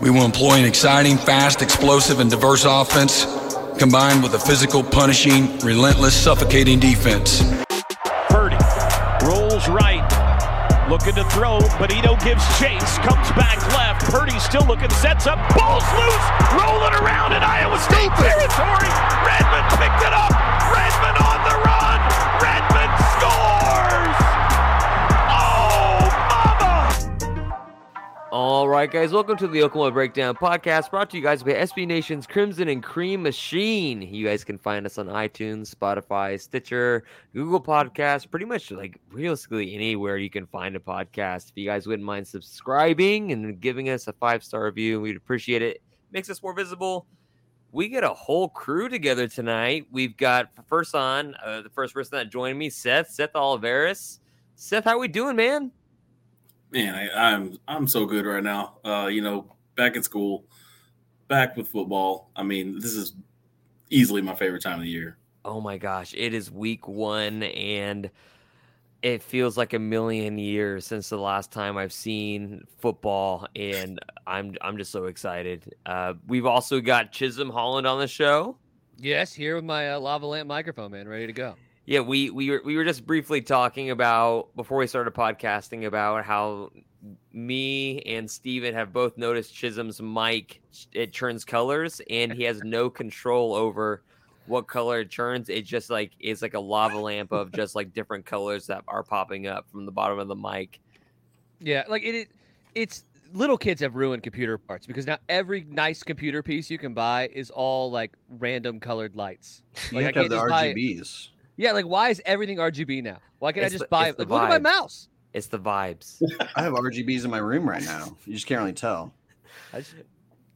We will employ an exciting, fast, explosive, and diverse offense combined with a physical, punishing, relentless, suffocating defense. Purdy rolls right, looking to throw. Bonitto gives chase, comes back left. Purdy still looking, sets up, ball's loose, rolling around in Iowa State territory. Redmond picked it up. Redmond on All right, guys, welcome to the Oklahoma Breakdown podcast brought to you guys by SB Nation's Crimson and Cream Machine. You guys can find us on iTunes, Spotify, Stitcher, Google Podcasts, pretty much like realistically anywhere you can find a podcast. If you guys wouldn't mind subscribing and giving us a five star review, we'd appreciate it. Makes us more visible. We get a whole crew together tonight. We've got first on uh, the first person that joined me, Seth, Seth Oliveris. Seth, how we doing, man? Man, I, I'm I'm so good right now. Uh, you know, back in school, back with football. I mean, this is easily my favorite time of the year. Oh my gosh, it is week one, and it feels like a million years since the last time I've seen football, and I'm I'm just so excited. Uh, we've also got Chisholm Holland on the show. Yes, here with my uh, lava lamp microphone, man, ready to go. Yeah, we we were we were just briefly talking about before we started podcasting about how me and Steven have both noticed Chisholm's mic it turns colors and he has no control over what color it turns. It just like is like a lava lamp of just like different colors that are popping up from the bottom of the mic. Yeah, like it, it it's little kids have ruined computer parts because now every nice computer piece you can buy is all like random colored lights. You Like have to have the just buy- RGBs. Yeah, like why is everything RGB now? Why can't It's I just the- buy it's like look at my mouse? It's the vibes. I have RGBs in my room right now. You just can't really tell. I just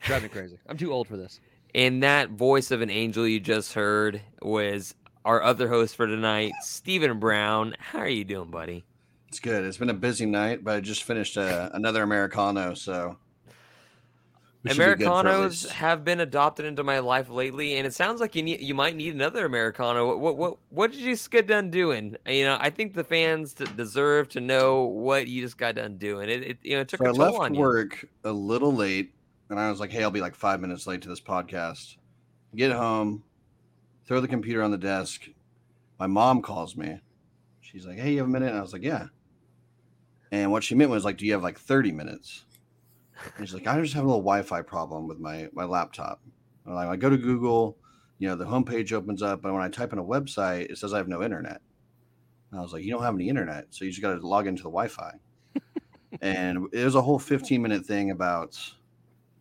drive me crazy. I'm too old for this. And that voice of an angel you just heard was our other host for tonight, Stephen Brown. How are you doing, buddy? It's good. It's been a busy night, but I just finished uh, another Americano, so we should be good for at Americanos have been adopted into my life lately, and it sounds like you need you might need another Americano. What what what, what did you just get done doing? You know, I think the fans deserve to know what you just got done doing. It, it you know it took So I a toll left on you. work a little late, and I was like, "Hey, I'll be like five minutes late to this podcast." Get home, throw the computer on the desk. My mom calls me. She's like, "Hey, you have a minute?" And I was like, "Yeah." And what she meant was like, "Do you have like thirty minutes?" And she's like, "I just have a little Wi-Fi problem with my my laptop." And like, I go to Google, you know, the homepage opens up, but when I type in a website, it says I have no internet. And I was like, "You don't have any internet, so you just got to log into the Wi-Fi." and it was a whole 15 minute thing about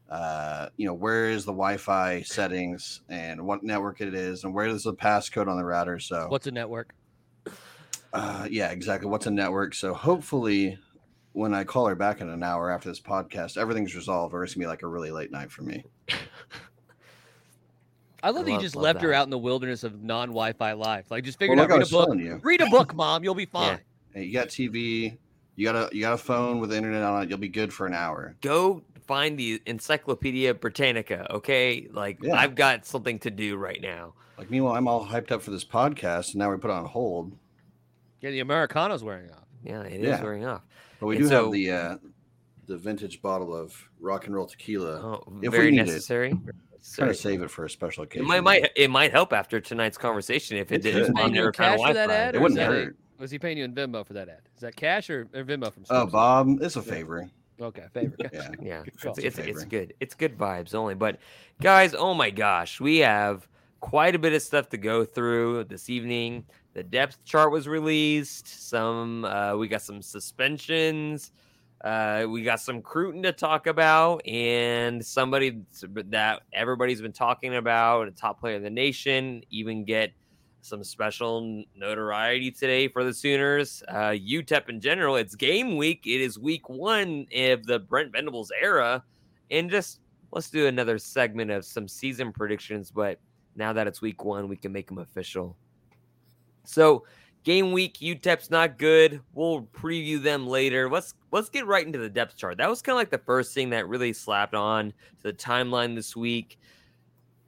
uh, you know where is the wi-fi settings and what network it is and where is the passcode on the router so What's a network? uh, yeah exactly what's a network so hopefully when i call her back in an hour after this podcast everything's resolved or it's gonna be like a really late night for me I love I that you just love left her out in the wilderness of non-Wi-Fi life. Like just well, figured like out i read a book. you Read a book, mom. You'll be fine. hey, you got tv you got a you got a phone with the internet on it you'll be good for an hour Go find the Encyclopedia Britannica, okay? Like Yeah. I've got something to do right now. like meanwhile i'm all hyped up for this podcast and now we put it on hold Yeah, the Americano's wearing off. Yeah, it is Yeah. wearing off. but we And do so- have the uh the vintage bottle of rock and roll tequila Oh, If we very need necessary. trying Sorry. to save it for a special It occasion might, might it might help after tonight's conversation if it, It did. could. If Mom Paying you never in found cash for that Wi-Fi. ad, It or wouldn't is that hurt. was he paying you in Venmo for that ad? Is that cash or, or Venmo from? Oh, Stokes? Bob, it's a favor. Okay, favor. Yeah. Yeah, it's, it's, It's a it's favor. good. It's good vibes only. But guys, oh my gosh, we have quite a bit of stuff to go through this evening. The depth chart was released. Some uh, we got some suspensions. Uh, we got some Cruton to talk about, and somebody that everybody's been talking about, a top player in the nation, even get some special notoriety today for the Sooners. Uh, UTEP in general, it's game week. It is week one of the Brent Venables era. And just let's do another segment of some season predictions. But now that it's week one, we can make them official. So, game week, UTEP's not good. We'll preview them later. Let's let's get right into the depth chart. That was kind of like the first thing that really slapped on to the timeline this week.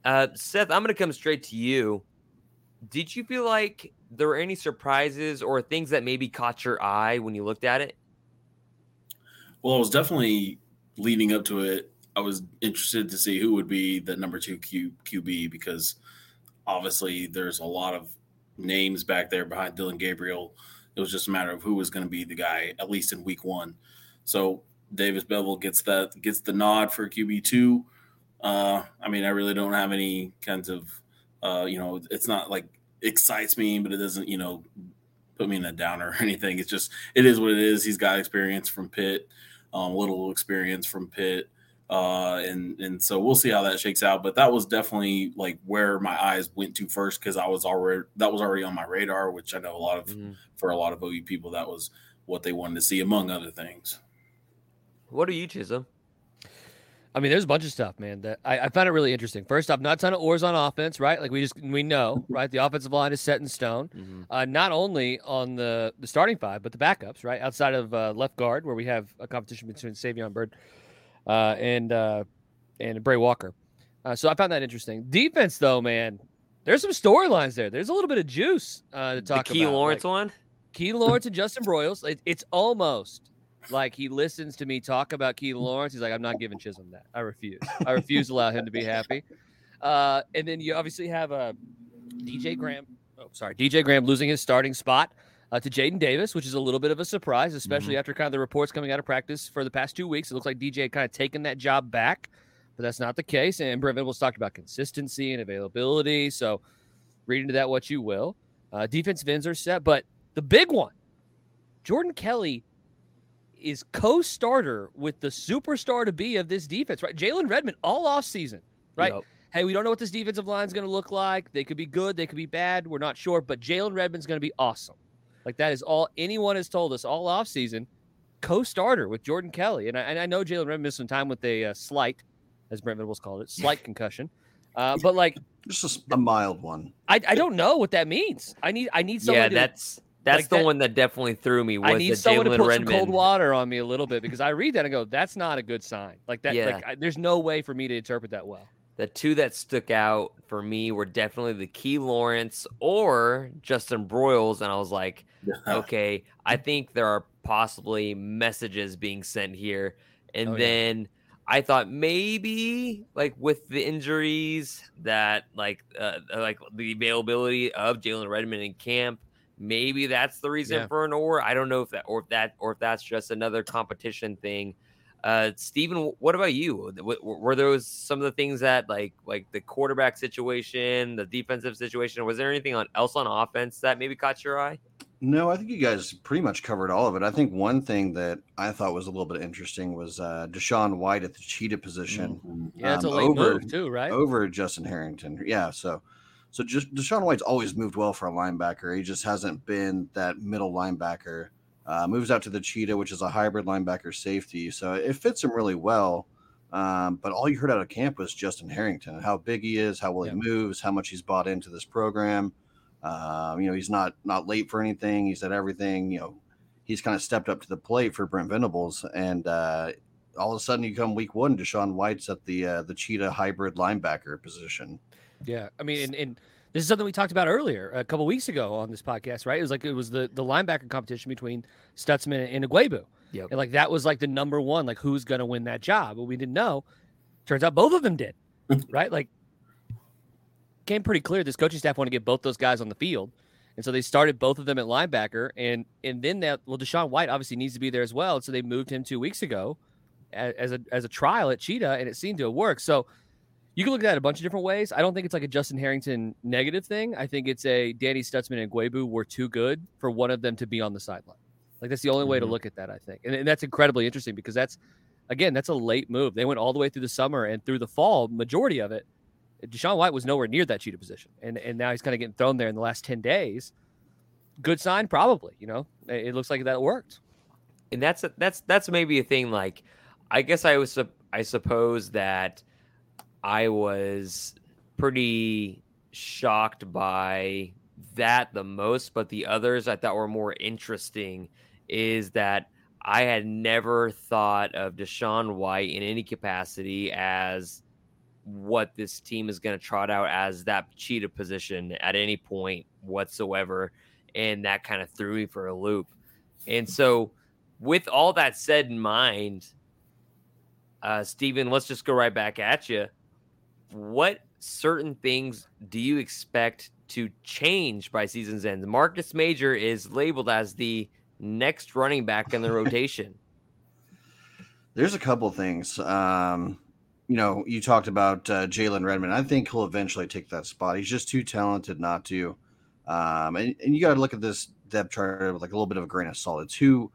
Uh, Seth, I'm to come straight to you did you feel like there were any surprises or things that maybe caught your eye when you looked at it? Well, I was definitely leading up to it. I was interested to see who would be the number two Q, QB because obviously there's a lot of names back there behind Dillon Gabriel. It was just a matter of who was going to be the guy, at least in week one. So Davis Beville gets that gets the nod for QB two. Uh, I mean, I really don't have any kinds of, uh, you know, it's not like excites me, but it doesn't, you know, put me in a downer or anything. It's just it is what it is. He's got experience from Pitt, um, little experience from Pitt. Uh, and and so we'll see how that shakes out. But that was definitely like where my eyes went to first because I was already that was already on my radar, which I know a lot of mm-hmm. for a lot of OU people that was what they wanted to see among other things. What are you, Chisholm? I mean, there's a bunch of stuff, man, that I, I found it really interesting. First off, not a ton of oars on offense, right? Like we just we know, right? The offensive line is set in stone. Mm-hmm. Uh, not only on the the starting five, but the backups, right? Outside of uh, left guard, where we have a competition between Savion Byrd uh, and uh, and Bray Walker. Uh, so I found that interesting. Defense, though, man, there's some storylines there. There's a little bit of juice uh, to talk the Key about. Lawrence like, one. Key Lawrence and Justin Broiles. It, it's almost like he listens to me talk about Key Lawrence. He's like, I'm not giving Chisholm that. I refuse. I refuse to allow him to be happy. Uh, and then you obviously have a uh, DJ Graham. Oh, sorry, DJ Graham losing his starting spot uh, to Jaden Davis, which is a little bit of a surprise, especially mm-hmm. after kind of the reports coming out of practice for the past two weeks. It looks like DJ kind of taken that job back, but that's not the case. And Brent Venables talked about consistency and availability. So read into that what you will. Uh, defensive ends are set, but the big one, Jordan Kelly is co-starter with the superstar to be of this defense, right? Jalen Redmond all off season, right? Yep. Hey, we don't know what this defensive line is going to look like. They could be good, they could be bad. We're not sure, but Jalen Redmond's going to be awesome. Like that is all anyone has told us all off season. Co-starter with Jordan Kelly, and I, and I know Jalen Redmond missed some time with a uh, slight, as Brent Venables called it, slight concussion. Uh, but like just a, a mild one. I, I don't know what that means. I need I need someone. Yeah, to, that's that's like the that, one that definitely threw me. Was I need someone to put Redmond. some cold water on me a little bit because I read that and go, "That's not a good sign." Like that. Yeah. Like, I, there's no way for me to interpret that well. The two that stuck out for me were definitely the Key Lawrence or Justin Broiles, and I was like, okay, I think there are possibly messages being sent here, and oh, then. Yeah. I thought maybe like with the injuries that like uh, like the availability of Jalen Redmond in camp, maybe that's the reason yeah. for an or. I don't know if that or if that or if that's just another competition thing. Uh, Stephen, what about you? Were those some of the things that like like the quarterback situation, the defensive situation? Was there anything on else on offense that maybe caught your eye? No, I think you guys pretty much covered all of it. I think one thing that I thought was a little bit interesting was uh, DaShaun White at the cheetah position. Mm-hmm. Yeah, it's um, a late over, move too, right? Over Justin Harrington. Yeah, so so just DaShaun White's always moved well for a linebacker. He just hasn't been that middle linebacker. Uh, moves out to the cheetah, which is a hybrid linebacker safety. So it fits him really well. Um, but all you heard out of camp was Justin Harrington, and how big he is, how well yeah. he moves, how much he's bought into this program. Um, you know, he's not not late for anything. He's at everything. You know, he's kind of stepped up to the plate for Brent Venables, and uh, all of a sudden you come week one, DaShaun White's at the uh, the cheetah hybrid linebacker position. Yeah, I mean, and, and, this is something we talked about earlier a couple weeks ago on this podcast, right? It was like it was the the linebacker competition between Stutsman and Ugwoegbu. Yep. And like that was like the number one, like who's going to win that job? But we didn't know. Turns out both of them did, right? Like came pretty clear. This coaching staff want to get both those guys on the field, and so they started both of them at linebacker, and and then that well, DaShaun White obviously needs to be there as well, so they moved him two weeks ago as, as a as a trial at Cheetah, and it seemed to have worked. So you can look at that a bunch of different ways. I don't think it's like a Justin Harrington negative thing. I think it's a Danny Stutsman and Ugwoegbu were too good for one of them to be on the sideline. Like that's the only way mm-hmm. to look at that, I think. And, and, that's incredibly interesting because that's again, that's a late move. They went all the way through the summer and through the fall, majority of it. DaShaun White was nowhere near that cheetah position. And and now he's kind of getting thrown there in the last 10 days. Good sign, probably, you know. It looks like that worked. And that's a, that's that's maybe a thing like I guess I was I suppose that I was pretty shocked by that the most, but the others I thought were more interesting is that I had never thought of DaShaun White in any capacity as what this team is going to trot out as that cheetah position at any point whatsoever. And that kind of threw me for a loop. And so, with all that said in mind, Uh, Steven, let's just go right back at you. What certain things do you expect to change by season's end? Marcus Major is labeled as the next running back in the rotation. There's a couple things. Um, you know, you talked about uh, Jalen Redmond. I think he'll eventually take that spot. He's just too talented not to. Um, and, and you got to look at this depth chart with like a little bit of a grain of salt. It's who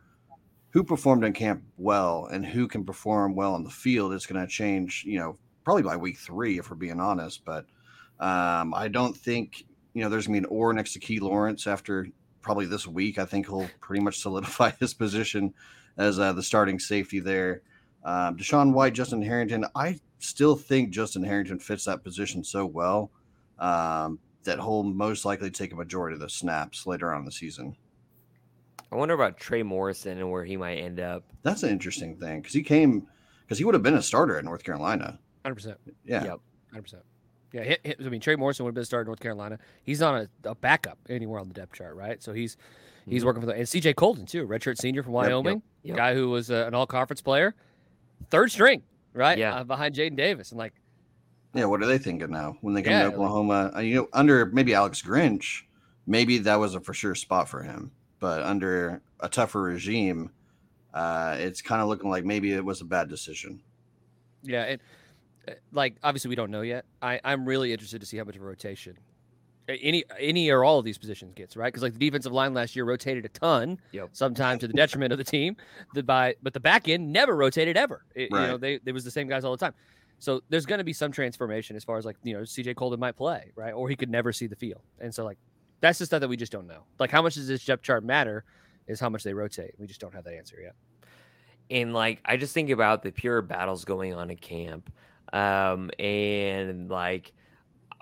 who performed in camp well and who can perform well on the field. It's going to change, you know, probably by week three, if we're being honest. But um, I don't think, you know, there's going to be an or next to Key Lawrence after probably this week. I think he'll pretty much solidify his position as uh, the starting safety there. Um, DaShaun White, Justin Harrington. I still think Justin Harrington fits that position so well um, that he'll most likely take a majority of the snaps later on in the season. I wonder about Trey Morrison and where he might end up. That's an interesting thing because he came because he would have been a starter at North Carolina. Hundred percent. Yeah. Yep. Hundred percent. Yeah. Hit, hit, I mean, Trey Morrison would have been a starter in North Carolina. He's not a, a, backup anywhere on the depth chart, right? So he's he's mm-hmm. working for the and CJ Coldon too, redshirt senior from Wyoming, yep, yep, yep. guy who was uh, an all conference player, third string, right? Yeah. Uh, behind Jaden Davis, and like. Yeah, what are they thinking now when they come yeah, to Oklahoma? Uh, you know, under maybe Alex Grinch, maybe that was a for sure spot for him but under a tougher regime, uh, it's kind of looking like maybe it was a bad decision. Yeah, and like obviously we don't know yet. I I'm really interested to see how much of a rotation any any or all of these positions gets right because like the defensive line last year rotated a ton, yep. sometimes to the detriment of the team. The by but the back end never rotated ever. It, right. You know they they was the same guys all the time. So there's going to be some transformation as far as like you know CJ Coldon might play right, or he could never see the field, and so like that's the stuff that we just don't know. Like, how much does this depth chart matter? Is how much they rotate. We just don't have that answer yet. And like, I just think about the pure battles going on at camp, um, and like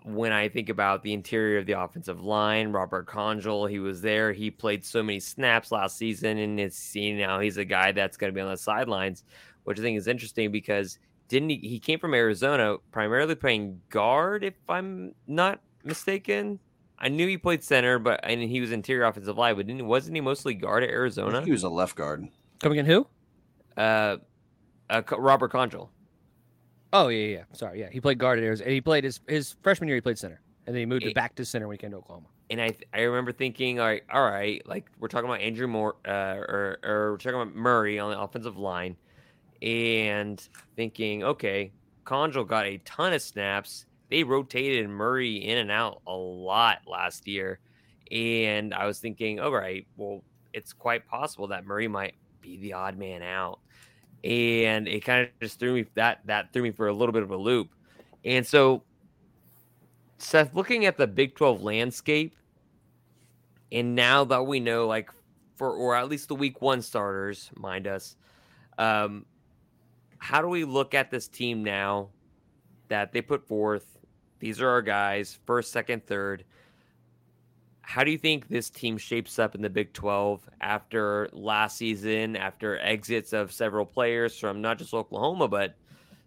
when I think about the interior of the offensive line, Robert Congel, he was there. He played so many snaps last season, and it's seen now he's a guy that's going to be on the sidelines, which I think is interesting because didn't he? He came from Arizona, primarily playing guard, if I'm not mistaken. I knew he played center, but and he was interior offensive line. But didn't wasn't he mostly guard at Arizona? He was a left guard. Coming in who? Uh, uh Robert Congel. Oh yeah, yeah. Sorry, yeah. He played guard at Arizona. He played his his freshman year. He played center, and then he moved it, back to center when he came to Oklahoma. And I I remember thinking, all right, all right, like we're talking about Andrew Moore, uh, or or we're talking about Murray on the offensive line, and thinking, okay, Congel got a ton of snaps they rotated Murray in and out a lot last year. And I was thinking, all right, well, it's quite possible that Murray might be the odd man out. And it kind of just threw me that that threw me for a little bit of a loop. And so Seth, looking at the Big 12 landscape, and now that we know, like, for or at least the week one starters, mind us, um, how do we look at this team now that they put forth these are our guys, first, second, third. How do you think this team shapes up in the Big 12 after last season, after exits of several players from not just Oklahoma, but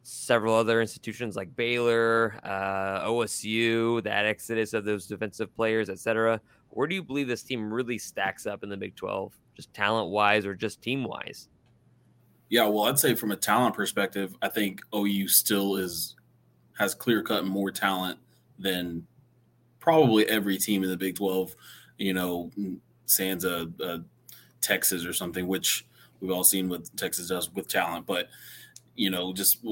several other institutions like Baylor, uh, OSU, that exodus of those defensive players, etc. Where do you believe this team really stacks up in the Big 12, just talent wise or just team wise? Yeah, well, I'd say from a talent perspective, I think OU still is has clear cut more talent than probably every team in the Big 12, you know, sans a, a Texas or something, which we've all seen what Texas does with talent. But, you know, just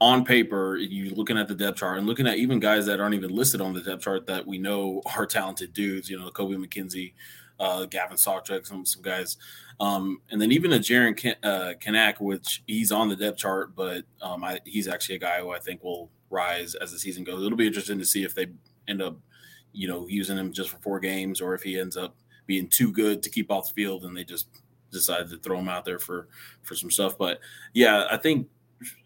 on paper, you're looking at the depth chart and looking at even guys that aren't even listed on the depth chart that we know are talented dudes, you know, Kobie McKinzie, uh, Gavin Sawchuk, some, some guys. Um, and then even a Jaren Ken, uh, Kanak, which he's on the depth chart, but um, I, he's actually a guy who I think will rise as the season goes. It'll be interesting to see if they end up, you know, using him just for four games or if he ends up being too good to keep off the field and they just decided to throw him out there for for some stuff. But yeah, I think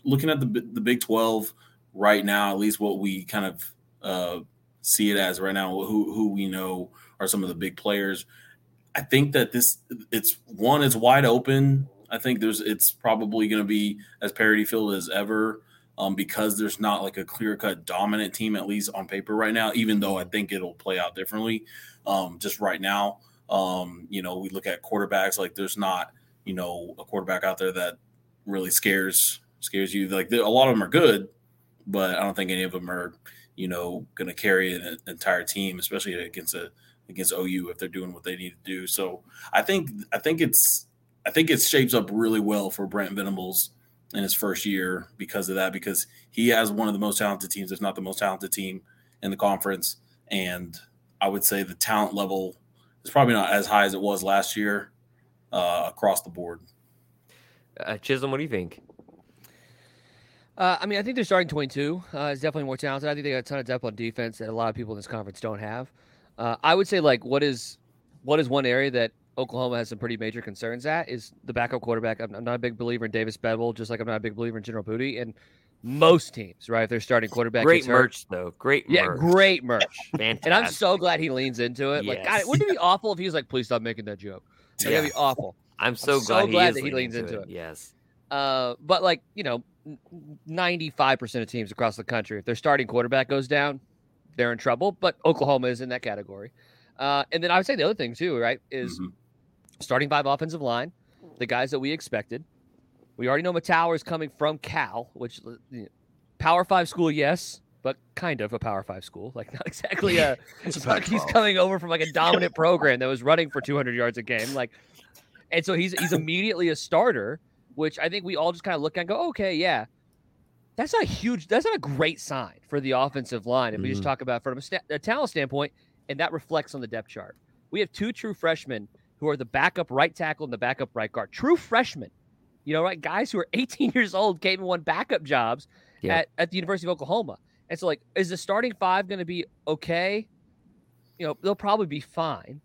looking at the the Big Twelve right now, at least what we kind of uh, see it as right now, who who we know are some of the big players. I think that this it's one is wide open. I think there's it's probably going to be as parity filled as ever um, because there's not like a clear cut dominant team, at least on paper right now, even though I think it'll play out differently. Um, just right now, um, you know, we look at quarterbacks, like there's not, you know, a quarterback out there that really scares scares you. Like a lot of them are good, but I don't think any of them are, you know, going to carry an entire team, especially against a against OU if they're doing what they need to do. So I think I think it's I think it shapes up really well for Brent Venables in his first year because of that, because he has one of the most talented teams, if not the most talented team in the conference. And I would say the talent level is probably not as high as it was last year uh, across the board. Uh, Chisholm, what do you think? Uh, I mean, I think they're starting 22 uh, is definitely more talented. I think they got a ton of depth on defense that a lot of people in this conference don't have. Uh, I would say like what is what is one area that Oklahoma has some pretty major concerns at is the backup quarterback. I'm, I'm not a big believer in Davis Beville, just like I'm not a big believer in General Booty. And most teams, right? If they're starting quarterback, great merch hurt, though. Great, yeah, merch. great merch. Fantastic. And I'm so glad he leans into it. Yes. Like, God, wouldn't it be awful if he was like, "Please stop making that joke"? Like, yeah. That'd be awful. I'm so I'm glad, so glad he that he leans into, into it. it. Yes. Uh, but like you know, 95 percent of teams across the country, if their starting quarterback goes down, they're in trouble. But Oklahoma is in that category. Uh, and then I would say the other thing too, right, is mm-hmm. Starting five offensive line, the guys that we expected. We already know Mettauer is coming from Cal, which you know, Power Five school, yes, but kind of a Power Five school. Like not exactly a. it's like he's coming over from like a dominant program that was running for 200 yards a game, like, and so he's he's immediately a starter, which I think we all just kind of look and go, okay, yeah, that's not a huge, that's not a great sign for the offensive line. If mm-hmm. we just mm-hmm. talk about from a, sta- a talent standpoint, and that reflects on the depth chart. We have two true freshmen who are the backup right tackle and the backup right guard. True freshmen, you know, right? Guys who are 18 years old came and won backup jobs yeah. at, at the University of Oklahoma. And so, like, is the starting five going to be okay? You know, they'll probably be fine.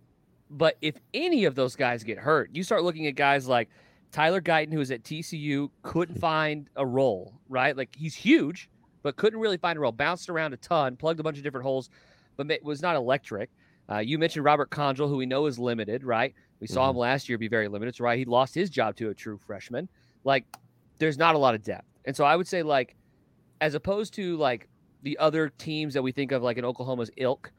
But if any of those guys get hurt, you start looking at guys like Tyler Guyton, who was at TCU, couldn't hmm. find a role, right? Like, he's huge, but couldn't really find a role. Bounced around a ton, plugged a bunch of different holes, but was not electric. Uh, you mentioned Robert Congel, who we know is limited, right? We saw mm-hmm. him last year be very limited. So, right, he lost his job to a true freshman. Like, there's not a lot of depth. And so I would say, like, as opposed to like the other teams that we think of, like in Oklahoma's ilk,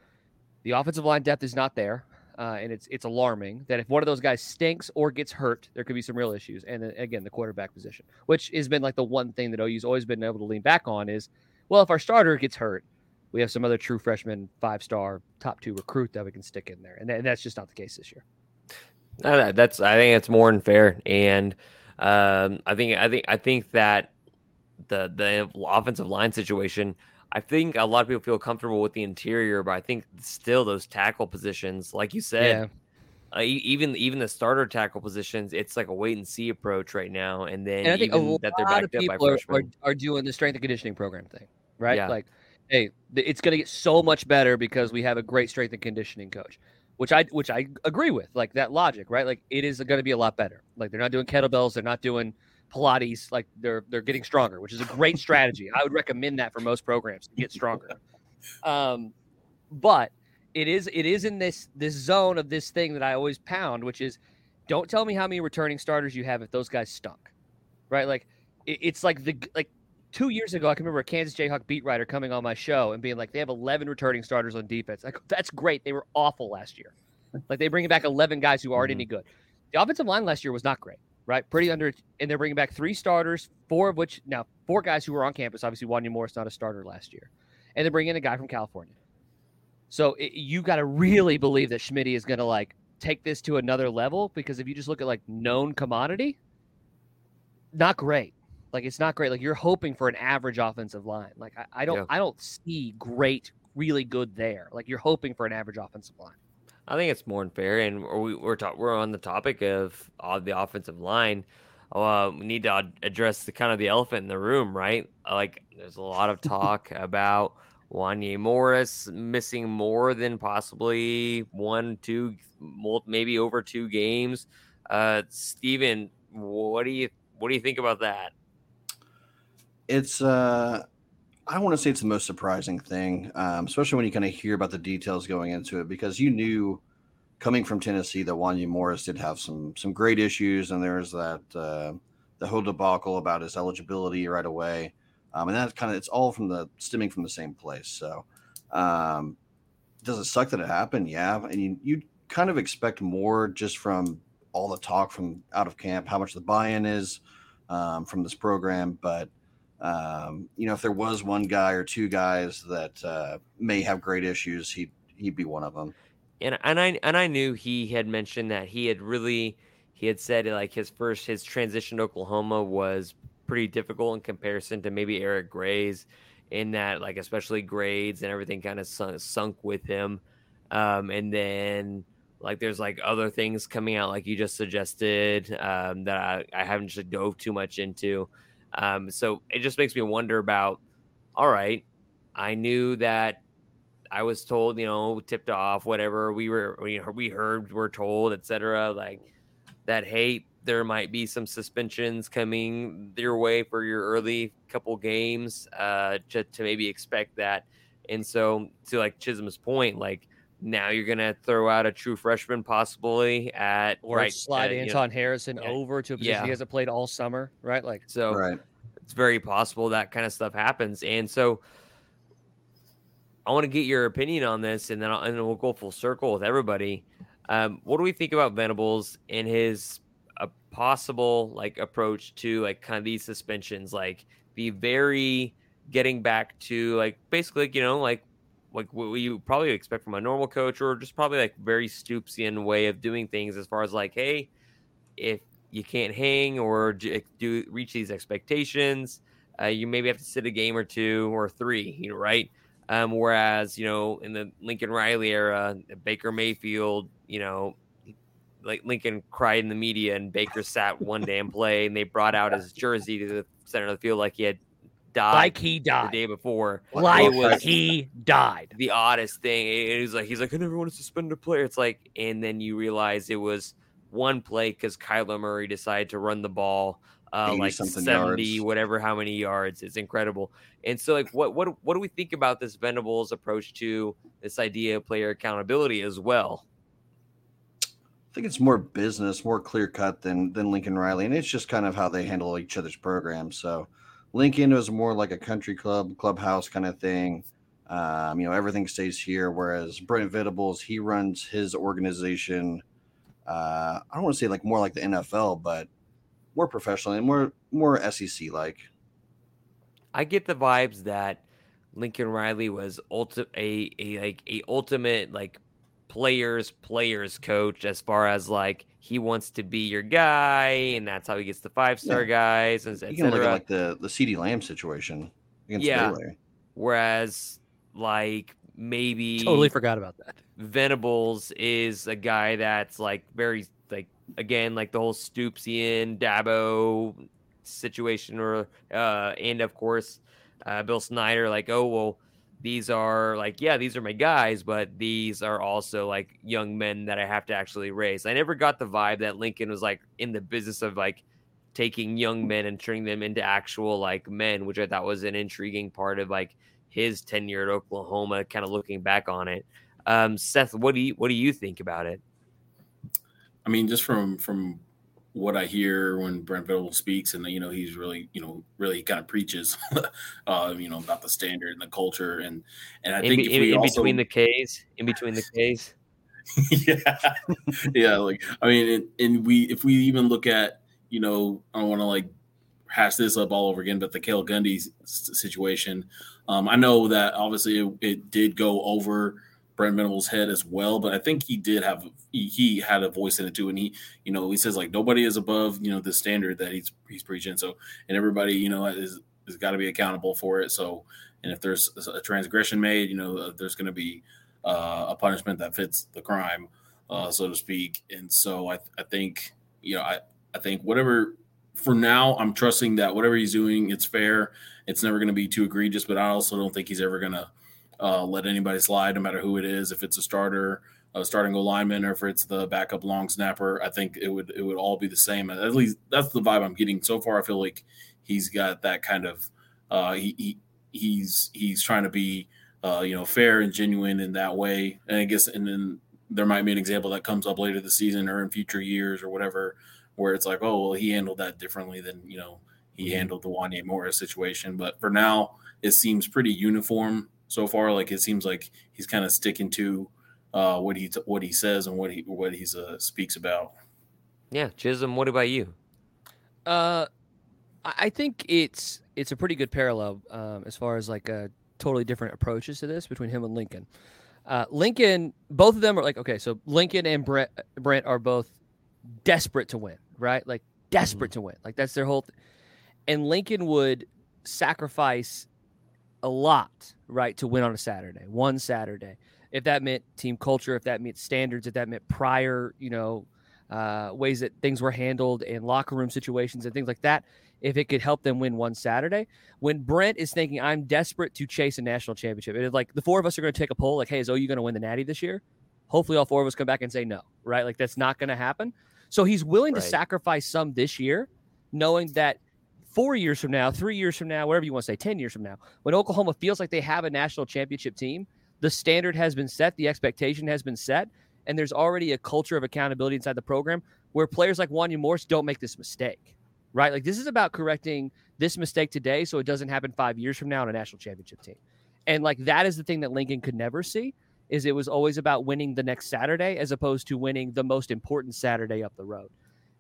the offensive line depth is not there. Uh, and it's it's alarming that if one of those guys stinks or gets hurt, there could be some real issues. And then, again, the quarterback position, which has been like the one thing that OU's always been able to lean back on, is well, if our starter gets hurt, we have some other true freshman five star top two recruit that we can stick in there, and, th- and that's just not the case this year. No, that's I think it's more than fair, and um, I think I think I think that the the offensive line situation. I think a lot of people feel comfortable with the interior, but I think still those tackle positions, like you said, yeah. uh, even even the starter tackle positions, it's like a wait and see approach right now. And then and I think a lot that they're backed of people are, are, are, doing the strength and conditioning program thing, right? Yeah. Like, hey, it's going to get so much better because we have a great strength and conditioning coach, which I which I agree with, like that logic, right? Like it is going to be a lot better. Like they're not doing kettlebells, they're not doing Pilates, like they're they're getting stronger, which is a great strategy. I would recommend that for most programs to get stronger. Um, but it is it is in this this zone of this thing that I always pound, which is don't tell me how many returning starters you have if those guys stunk, right? Like it, it's like the like two years ago, I can remember a Kansas Jayhawk beat writer coming on my show and being like, they have 11 returning starters on defense. Like, that's great. They were awful last year. Like, they bring back 11 guys who aren't mm-hmm. any good. The offensive line last year was not great right? Pretty under, and they're bringing back three starters, four of which now four guys who were on campus. Obviously, Wanya Morris not a starter last year, and they bring in a guy from California. So it, you got to really believe that Schmit is going to like take this to another level because if you just look at like known commodity, not great. Like it's not great. Like you're hoping for an average offensive line. Like I, I don't, yeah. I don't see great, really good there. Like you're hoping for an average offensive line. I think it's more unfair, and we, we're ta- we're on the topic of uh, the offensive line. Uh, we need to address the kind of the elephant in the room, right? Like, there's a lot of talk about Wanya Morris missing more than possibly one, two, maybe over two games. Uh, Steven, what do you what do you think about that? It's uh, I want to say it's the most surprising thing, um, especially when you kind of hear about the details going into it, because you knew coming from Tennessee that Wanya Morris did have some some great issues, and there's that uh, the whole debacle about his eligibility right away, um, and that kind of it's all from the stemming from the same place. So, um, does it suck that it happened? Yeah, and you you kind of expect more just from all the talk from out of camp, how much the buy-in is um, from this program. But um, you know, if there was one guy or two guys that uh, may have great issues, he'd he'd be one of them. And and I and I knew he had mentioned that he had really he had said like his first his transition to Oklahoma was pretty difficult in comparison to maybe Eric Gray's in that like especially grades and everything kind of sunk, sunk with him. Um, and then like there's like other things coming out like you just suggested um, that I, I haven't just dove too much into. Um, so it just makes me wonder about all right, I knew that I was told, you know, tipped off, whatever we were, we, heard, we're told, etc. Like that, hey, there might be some suspensions coming your way for your early couple games, uh, to, to maybe expect that. And so, to like Chisholm's point, like now you're gonna throw out a true freshman possibly at or right, slide uh, you Anton know, Harrison yeah, over to a position yeah. he hasn't played all summer, right? Like so Right. it's very possible that kind of stuff happens. And so I want to get your opinion on this, and then, I'll, and then we'll go full circle with everybody. Um, what do we think about Venables and his a possible like approach to like kind of these suspensions? Like be very getting back to like basically you know like like what you probably expect from a normal coach, or just probably like very Stoopsian way of doing things as far as like hey, if you can't hang or do, reach these expectations, uh, you maybe have to sit a game or two or three, you know, right? Um, whereas, you know, in the Lincoln Riley era, Baker Mayfield, you know, like Lincoln cried in the media and Baker sat one damn play and they brought out his jersey to the center of the field like he had died like he died the day before. like It was he died. the oddest thing. It was like he's like, I never want to suspend a player. It's like, and then you realize it was one play because Kyler Murray decided to run the ball uh, like seventy, yards. whatever, how many yards. It's incredible. And so, like, what what what do we think about this Venables approach to this idea of player accountability as well? I think it's more business, more clear cut than than Lincoln Riley, and it's just kind of how they handle each other's programs. So Lincoln was more like a country club, clubhouse kind of thing. Um, you know, everything stays here. Whereas Brent Venables, he runs his organization. Uh, I don't want to say like more like the NFL, but more professional and more more SEC like. I get the vibes that Lincoln Riley was ulti- a a like a ultimate like players players coach as far as like he wants to be your guy and that's how he gets the five star Yeah. guys and You can look at like the the CeeDee Lamb situation against Yeah. Baylor. Whereas like maybe Totally forgot about that. Venables is a guy that's like very like again like the whole Stoopsian Dabo situation or uh and of course uh Bill Snyder like oh well these are like yeah these are my guys but these are also like young men that I have to actually raise. I never got the vibe that Lincoln was like in the business of like taking young men and turning them into actual like men, which I thought was an intriguing part of like his tenure at Oklahoma, kind of looking back on it. Um, Seth, what do you what do you think about it? I mean, just from from what I hear when Brent Venables speaks, and you know, he's really, you know, really kind of preaches, uh, you know, about the standard and the culture, and and I In, think be- if in, in also, between the K's, in between the K's. yeah, yeah, like I mean, and, and we if we even look at, you know, I don't want to like hash this up all over again, but the Cale Gundy situation, um, I know that obviously it, it did go over Brent Venables' head as well, but I think he did have he, he had a voice in it too, and he, you know, he says like nobody is above you know the standard that he's he's preaching. So and everybody you know is has got to be accountable for it. So and if there's a transgression made, you know, uh, there's going to be uh, a punishment that fits the crime, uh, so to speak. And so I I think you know I I think whatever for now I'm trusting that whatever he's doing it's fair. It's never going to be too egregious, but I also don't think he's ever going to uh, let anybody slide, no matter who it is. If it's a starter, a starting goal lineman, or if it's the backup long snapper, I think it would it would all be the same. At least that's the vibe I'm getting so far. I feel like he's got that kind of uh, he, he he's he's trying to be uh, you know fair and genuine in that way. And I guess and then there might be an example that comes up later this season or in future years or whatever, where it's like, oh well, he handled that differently than you know he handled the Wanya Morris situation. But for now, it seems pretty uniform so far. Like it seems like he's kind of sticking to uh, what he what he says and what he what he's uh, speaks about. Yeah, Chisholm, what about you? Uh, I think it's it's a pretty good parallel um, as far as like a totally different approaches to this between him and Lincoln. Uh, Lincoln, both of them are like okay, so Lincoln and Brent Brent are both desperate to win, right? Like desperate mm-hmm. to win, like that's their whole. Th- and Lincoln would sacrifice a lot, right, to win on a Saturday, one Saturday. If that meant team culture, if that meant standards, if that meant prior, you know, uh, ways that things were handled in locker room situations and things like that, if it could help them win one Saturday. When Brent is thinking, I'm desperate to chase a national championship, it's like the four of us are going to take a poll, like, hey, is OU going to win the Natty this year? Hopefully, all four of us come back and say no, right? Like, that's not going to happen. So he's willing right. to sacrifice some this year, knowing that four years from now, three years from now, whatever you want to say, 10 years from now, when Oklahoma feels like they have a national championship team, the standard has been set, the expectation has been set, and there's already a culture of accountability inside the program where players like Wanya Morris don't make this mistake, right? Like this is about correcting this mistake today so it doesn't happen five years from now on a national championship team. And like that is the thing that Lincoln could never see is it was always about winning the next Saturday as opposed to winning the most important Saturday up the road.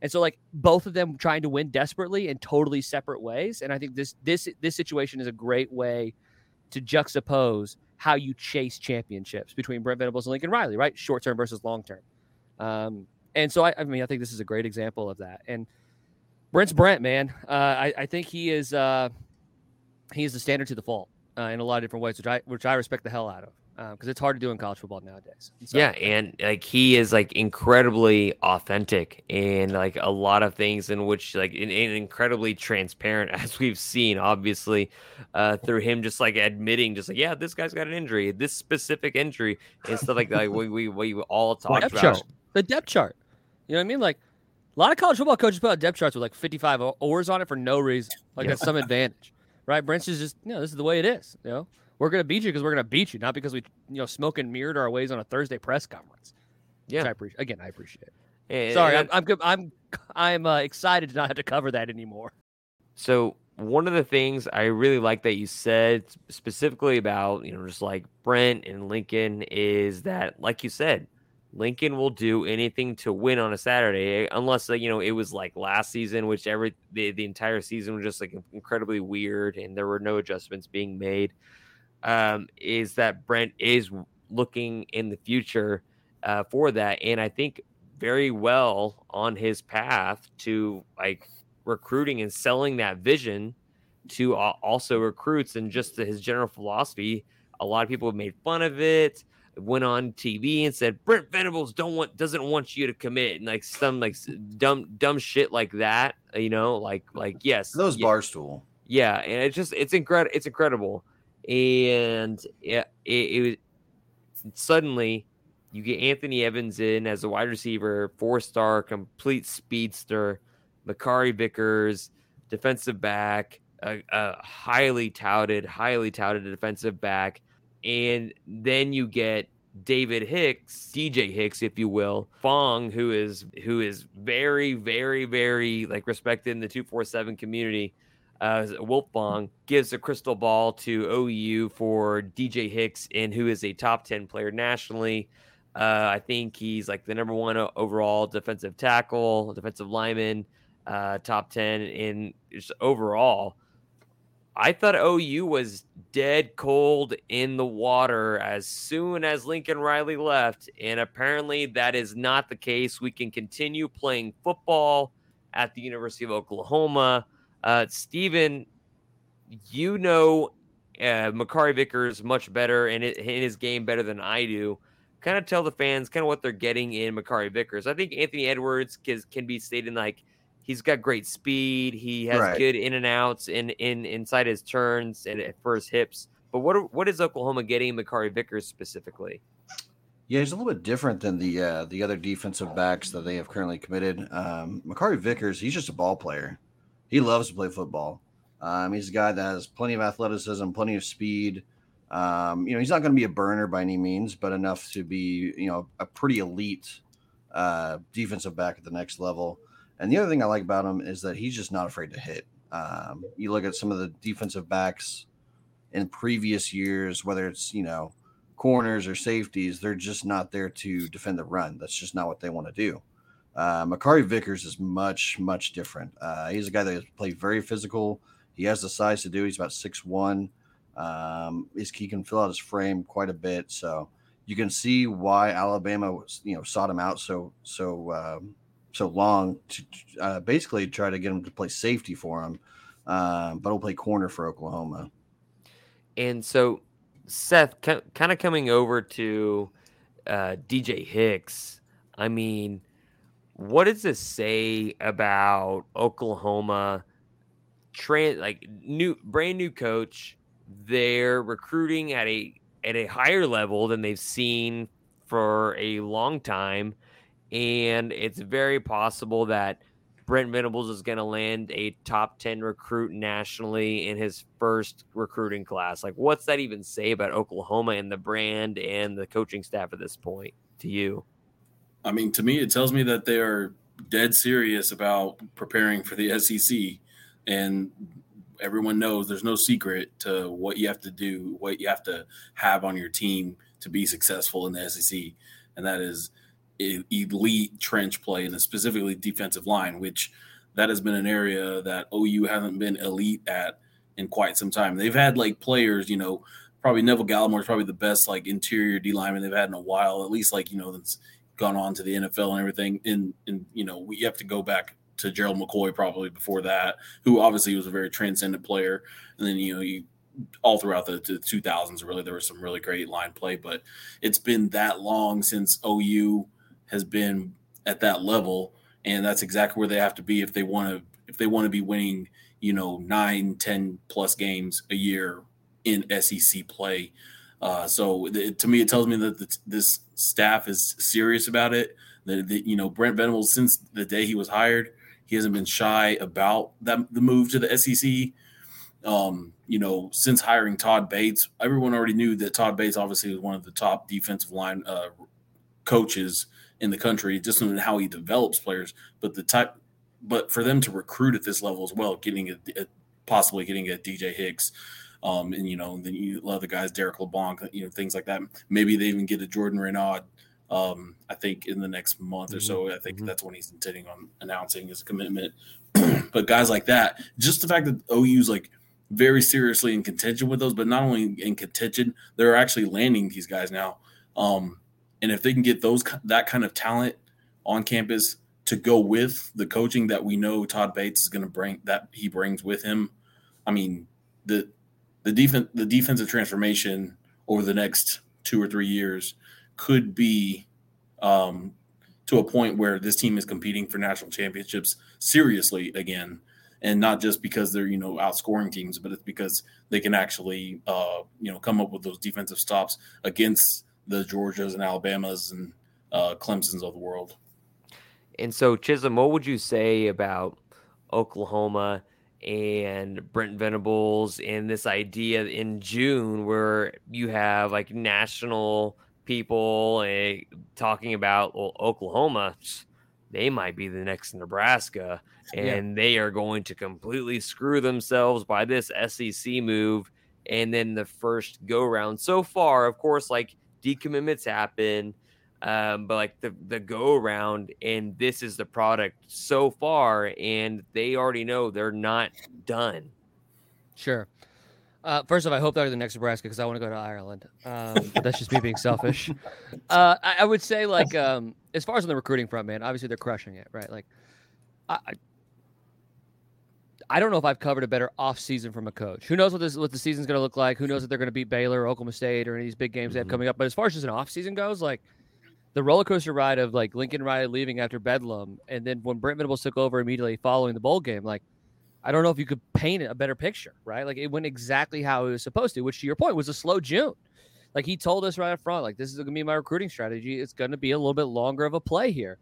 And so like both of them trying to win desperately in totally separate ways. And I think this this this situation is a great way to juxtapose how you chase championships between Brent Venables and Lincoln Riley, right? Short term versus long term. Um, and so I, I, mean I think this is a great example of that. And Brent's Brent, man. Uh, I, I think he is uh, he is the standard to the fault uh, in a lot of different ways, which I which I respect the hell out of because um, it's hard to do in college football nowadays. So, yeah, and like he is like incredibly authentic and like a lot of things in which like in, in incredibly transparent as we've seen, obviously, uh, through him just like admitting, just like yeah, this guy's got an injury, this specific injury, and stuff like that. Like, we, we we all talked about chart. the depth chart. You know what I mean? Like a lot of college football coaches put out depth charts with like 55 oars on it for no reason. Like yeah. that's some advantage, right? Brent's is just you know this is the way it is. You know we're going to beat you because we're going to beat you, not because we, you know, smoke and mirrored our ways on a Thursday press conference. Yeah, I appreciate. Again, I appreciate it. Sorry, I'm, I'm I'm I'm uh, excited to not have to cover that anymore. So one of the things I really like that you said specifically about you know just like Brent and Lincoln is that like you said Lincoln will do anything to win on a Saturday unless you know it was like last season which every the, the entire season was just like incredibly weird and there were no adjustments being made um, is that Brent is looking in the future uh, for that, and I think very well on his path to like recruiting and selling that vision to also recruits and just his general philosophy. A lot of people have made fun of it. Went on TV and said Brent Venables don't want doesn't want you to commit and like some like dumb dumb shit like that. You know, like like yes, those yeah, barstool. Yeah, and it's just it's incredible. It's incredible and it, it, it was suddenly you get Anthony Evans in as a wide receiver, four star, complete speedster, Makari Vickers, defensive back, a, a, highly touted, highly touted defensive back. And then you get David Hicks, DJ Hicks, if you will, Fong, who is who is very, very, very like respected in the 247 community uh, Wiltfong gives a crystal ball to OU for DJ Hicks, and who is a top 10 player nationally. Uh, I think he's like the number one overall defensive tackle, defensive lineman, uh, top 10 in just overall. I thought OU was dead cold in the water as soon as Lincoln Riley left, and apparently that is not the case. We can continue playing football at the University of Oklahoma uh, Steven, you know uh, Makari Vickers much better and in, his game better than I do. Kind of tell the fans kind of what they're getting in Makari Vickers. I think Anthony Edwards can, can be stated like he's got great speed. He has right. good in and outs in, in inside his turns and for his hips. But what what is Oklahoma getting Makari Vickers specifically? Yeah, he's a little bit different than the uh, the other defensive backs that they have currently committed. Um, Makari Vickers, he's just a ball player he loves to play football. Um, he's a guy that has plenty of athleticism, plenty of speed. Um, you know, he's not going to be a burner by any means, but enough to be, you know, a pretty elite uh, defensive back at the next level. And the other thing I like about him is that he's just not afraid to hit. Um, you look at some of the defensive backs in previous years, whether it's, you know, corners or safeties, they're just not there to defend the run. That's just not what they want to do. Uh, Makari Vickers is much, much different. Uh, he's a guy that plays very physical. He has the size to do. He's about six one. Um, he can fill out his frame quite a bit. So you can see why Alabama was, you know, sought him out so so um, so long to uh, basically try to get him to play safety for him, um, but he'll play corner for Oklahoma. And so, Seth, kind of coming over to uh, DJ Hicks. I mean, what does this say about Oklahoma? Trans like new brand new coach. They're recruiting at a at a higher level than they've seen for a long time, and it's very possible that Brent Venables is going to land a top 10 recruit nationally in his first recruiting class. Like, what's that even say about Oklahoma and the brand and the coaching staff at this point to you? I mean, to me, it tells me that they are dead serious about preparing for the SEC. And everyone knows there's no secret to what you have to do, what you have to have on your team to be successful in the SEC. And that is elite trench play and specifically defensive line, which that has been an area that OU hasn't been elite at in quite some time. They've had like players, you know, probably Neville Gallimore is probably the best like interior D lineman they've had in a while, at least like, you know, that's gone on to the NFL and everything. And, and you know, we have to go back to Gerald McCoy probably before that, who obviously was a very transcendent player. And then, you know, you all throughout the, the 2000s, really, there was some really great line play, but it's been that long since OU has been at that level, and that's exactly where they have to be if they want to if they want to be winning, you know, nine ten plus games a year in SEC play. Uh, so it, to me, it tells me that the, this staff is serious about it. That, that you know, Brent Venables, since the day he was hired, he hasn't been shy about that the move to the SEC. Um, you know, since hiring Todd Bates, everyone already knew that Todd Bates obviously was one of the top defensive line uh, coaches in the country, just in how he develops players. But the type, but for them to recruit at this level as well, getting a, a possibly getting a DJ Hicks, um, and you know, then you love the guys, Derek LeBlanc, you know, things like that. Maybe they even get a Jordan Renaud. Um, I think in the next month or so, I think mm-hmm. that's when he's intending on announcing his commitment. but guys like that, just the fact that OU's like very seriously in contention with those, but not only in contention, they're actually landing these guys now. Um, and if they can get those that kind of talent on campus to go with the coaching that we know Todd Bates is going to bring that he brings with him, I mean the the defense the defensive transformation over the next two or three years could be um, to a point where this team is competing for national championships seriously again, and not just because they're you know outscoring teams, but it's because they can actually uh, you know come up with those defensive stops against the Georgias and Alabamas and uh, Clemson's of the world. And so, Chisholm, what would you say about Oklahoma and Brent Venables and this idea in June where you have like national people uh, talking about well, Oklahoma? They might be the next Nebraska, and yeah. they are going to completely screw themselves by this SEC move. And then the first go round so far, of course, like decommitments happen, um, but like the the go around, and this is the product so far, and they already know they're not done. Sure. Uh, first off, I hope they're the next Nebraska because I want to go to Ireland. Um, that's just me being selfish. Uh, I, I, would say, like, um, as far as on the recruiting front, man, obviously they're crushing it, right? Like, I, I don't know if I've covered a better off season from a coach. Who knows what this what the season's going to look like? Who knows if they're going to beat Baylor or Oklahoma State or any of these big games mm-hmm. they have mm-hmm. coming up? But as far as just an off season goes, like the roller coaster ride of like Lincoln Riley leaving after Bedlam, and then when Brent Venables took over immediately following the bowl game, like I don't know if you could paint a better picture, right? Like it went exactly how it was supposed to, which to your point was a slow June. Like he told us right up front, like this is going to be my recruiting strategy. It's going to be a little bit longer of a play here.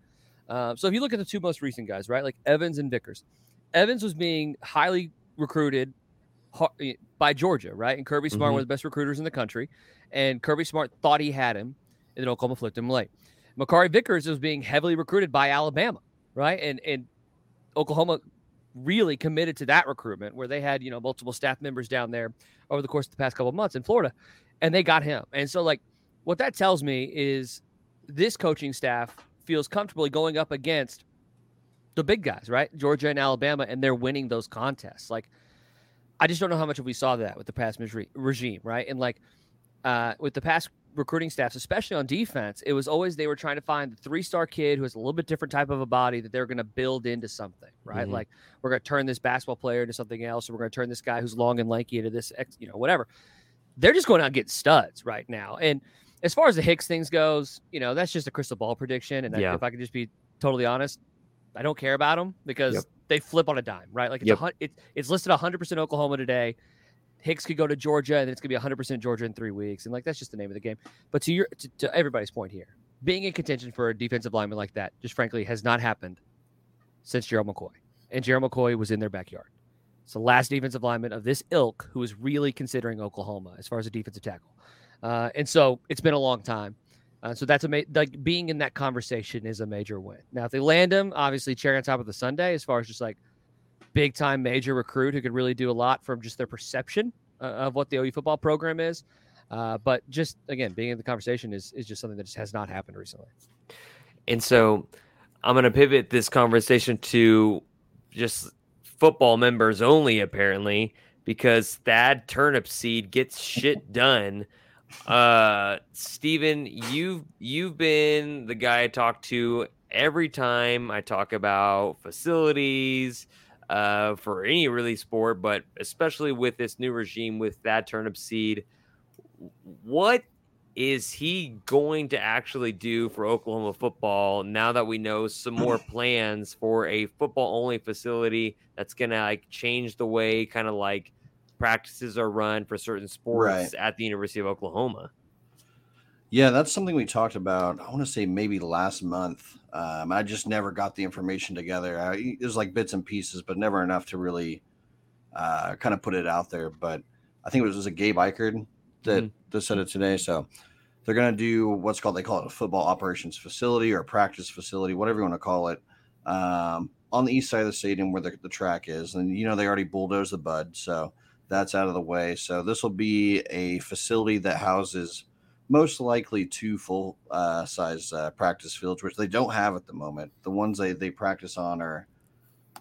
Uh, so if you look at the two most recent guys, right, like Evans and Vickers, Evans was being highly recruited eh, by Georgia, right? And Kirby Smart, mm-hmm. one of the best recruiters in the country. And Kirby Smart thought he had him, and then Oklahoma flipped him late. Makari Vickers was being heavily recruited by Alabama, right? And and Oklahoma really committed to that recruitment where they had, you know, multiple staff members down there over the course of the past couple of months in Florida, and they got him. And so like what that tells me is this coaching staff feels comfortably going up against the big guys, right? Georgia and Alabama, and they're winning those contests. Like, I just don't know how much we saw that with the past regime, right? And like uh, with the past recruiting staffs, especially on defense, it was always they were trying to find the three star kid who has a little bit different type of a body that they're going to build into something, right? Mm-hmm. Like we're going to turn this basketball player into something else, or we're going to turn this guy who's long and lanky into this, you know, whatever. They're just going out and get studs right now. And as far as the Hicks things goes, you know, that's just a crystal ball prediction. And yeah. if I could just be totally honest, I don't care about them because yep. they flip on a dime, right? Like it's yep. a, it, it's listed 100% Oklahoma today. Hicks could go to Georgia, and it's gonna be 100% Georgia in three weeks, and like that's just the name of the game. But to your to, to everybody's point here, being in contention for a defensive lineman like that, just frankly, has not happened since Gerald McCoy, and Gerald McCoy was in their backyard. It's the last defensive lineman of this ilk who is really considering Oklahoma as far as a defensive tackle, uh, and so it's been a long time. Uh, so that's a ma- like being in that conversation is a major win. Now, if they land him, obviously cherry on top of the Sunday, as far as just like big time major recruit who could really do a lot from just their perception uh, of what the OU football program is. Uh, but just again, being in the conversation is is just something that just has not happened recently. And so, I'm going to pivot this conversation to just football members only, apparently, because Thad Turnipseed gets shit done. Uh, Steven, you've you've been the guy I talk to every time I talk about facilities, uh, for any really sport, but especially with this new regime with Thad Turnipseed. What is he going to actually do for Oklahoma football now that we know some more plans for a football only facility that's going to like change the way kind of like practices are run for certain sports right. at the University of Oklahoma? Yeah, that's something we talked about. I want to say maybe last month. Um, I just never got the information together. I, it was like bits and pieces, but never enough to really uh, kind of put it out there. But I think it was, was a Gabe Ikard that, mm-hmm. that said it today. So they're going to do what's called they call it a football operations facility or a practice facility, whatever you want to call it, um, on the east side of the stadium where the, the track is. And you know they already bulldozed the bud, so that's out of the way. So this will be a facility that houses most likely two full uh, size uh, practice fields, which they don't have at the moment. The ones they, they practice on are,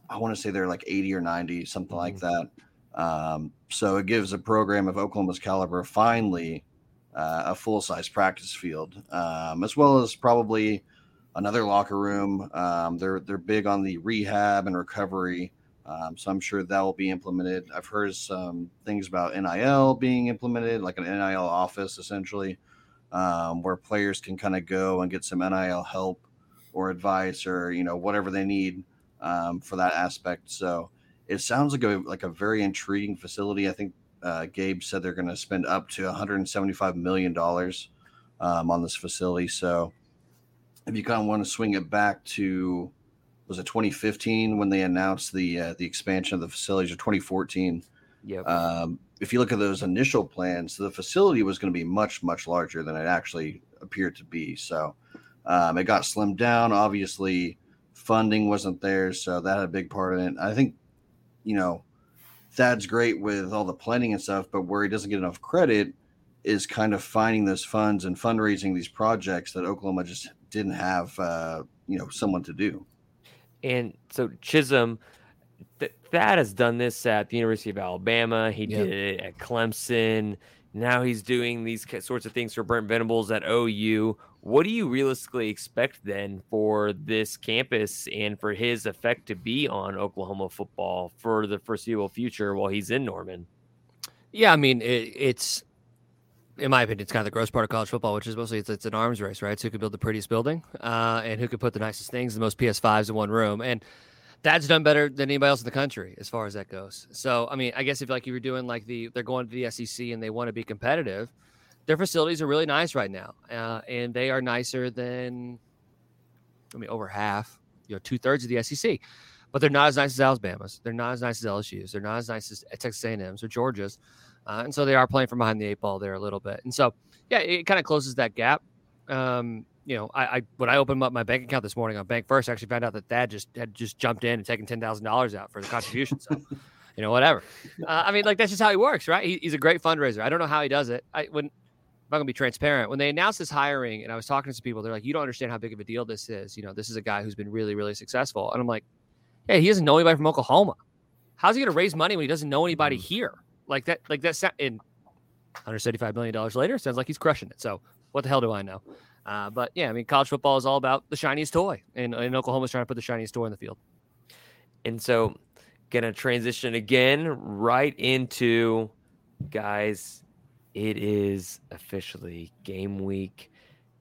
I want to say they're like 80 or 90, something mm-hmm. like that. Um, so it gives a program of Oklahoma's caliber finally uh, a full size practice field, um, as well as probably another locker room. Um, they're they're big on the rehab and recovery, um, so I'm sure that will be implemented. I've heard some things about NIL being implemented, like an NIL office essentially um, where players can kind of go and get some NIL help or advice or you know whatever they need um, for that aspect. So it sounds like a like a very intriguing facility. I think uh, Gabe said they're going to spend up to 175 million dollars um, on this facility. So if you kind of want to swing it back to was it 2015 when they announced the uh, the expansion of the facilities or 2014 Yep. Um, if you look at those initial plans, the facility was going to be much, much larger than it actually appeared to be. So um, it got slimmed down. Obviously, funding wasn't there, so that had a big part in it. I think, you know, Thad's great with all the planning and stuff, but where he doesn't get enough credit is kind of finding those funds and fundraising these projects that Oklahoma just didn't have, uh, you know, someone to do. And so Chisholm th- Thad has done this at the University of Alabama. He yep. did it at Clemson. Now he's doing these sorts of things for Brent Venables at OU. What do you realistically expect then for this campus and for his effect to be on Oklahoma football for the foreseeable future while he's in Norman? Yeah, I mean it, it's in my opinion, it's kind of the gross part of college football, which is mostly it's, it's an arms race, right? So who can build the prettiest building, uh, and who can put the nicest things, the most PS5s in one room, and Thad's done better than anybody else in the country as far as that goes. So, I mean, I guess if like you were doing like the they're going to the SEC and they want to be competitive, their facilities are really nice right now, uh, and they are nicer than I mean over half, you know, two thirds of the SEC. But they're not as nice as Alabama's. They're not as nice as LSU's. They're not as nice as Texas A&M's or Georgia's, uh, and so they are playing from behind the eight ball there a little bit. And so, yeah, it kind of closes that gap. Um, you know, I, I, when I opened up my bank account this morning on BancFirst, I actually found out that Thad just had just jumped in and taken ten thousand dollars out for the contribution. So, you know, whatever. Uh, I mean, like that's just how he works, right? He, he's a great fundraiser. I don't know how he does it. I when I'm gonna be transparent. When they announced this hiring, and I was talking to some people, they're like, "You don't understand how big of a deal this is. You know, this is a guy who's been really, really successful." And I'm like, "Hey, he doesn't know anybody from Oklahoma. How's he gonna raise money when he doesn't know anybody here? Like that, like that. In 175 million dollars later, sounds like he's crushing it. So what the hell do I know? Uh, but yeah, I mean, college football is all about the shiniest toy, and, and Oklahoma's trying to put the shiniest toy in the field. And so, gonna transition again right into guys. It is officially game week,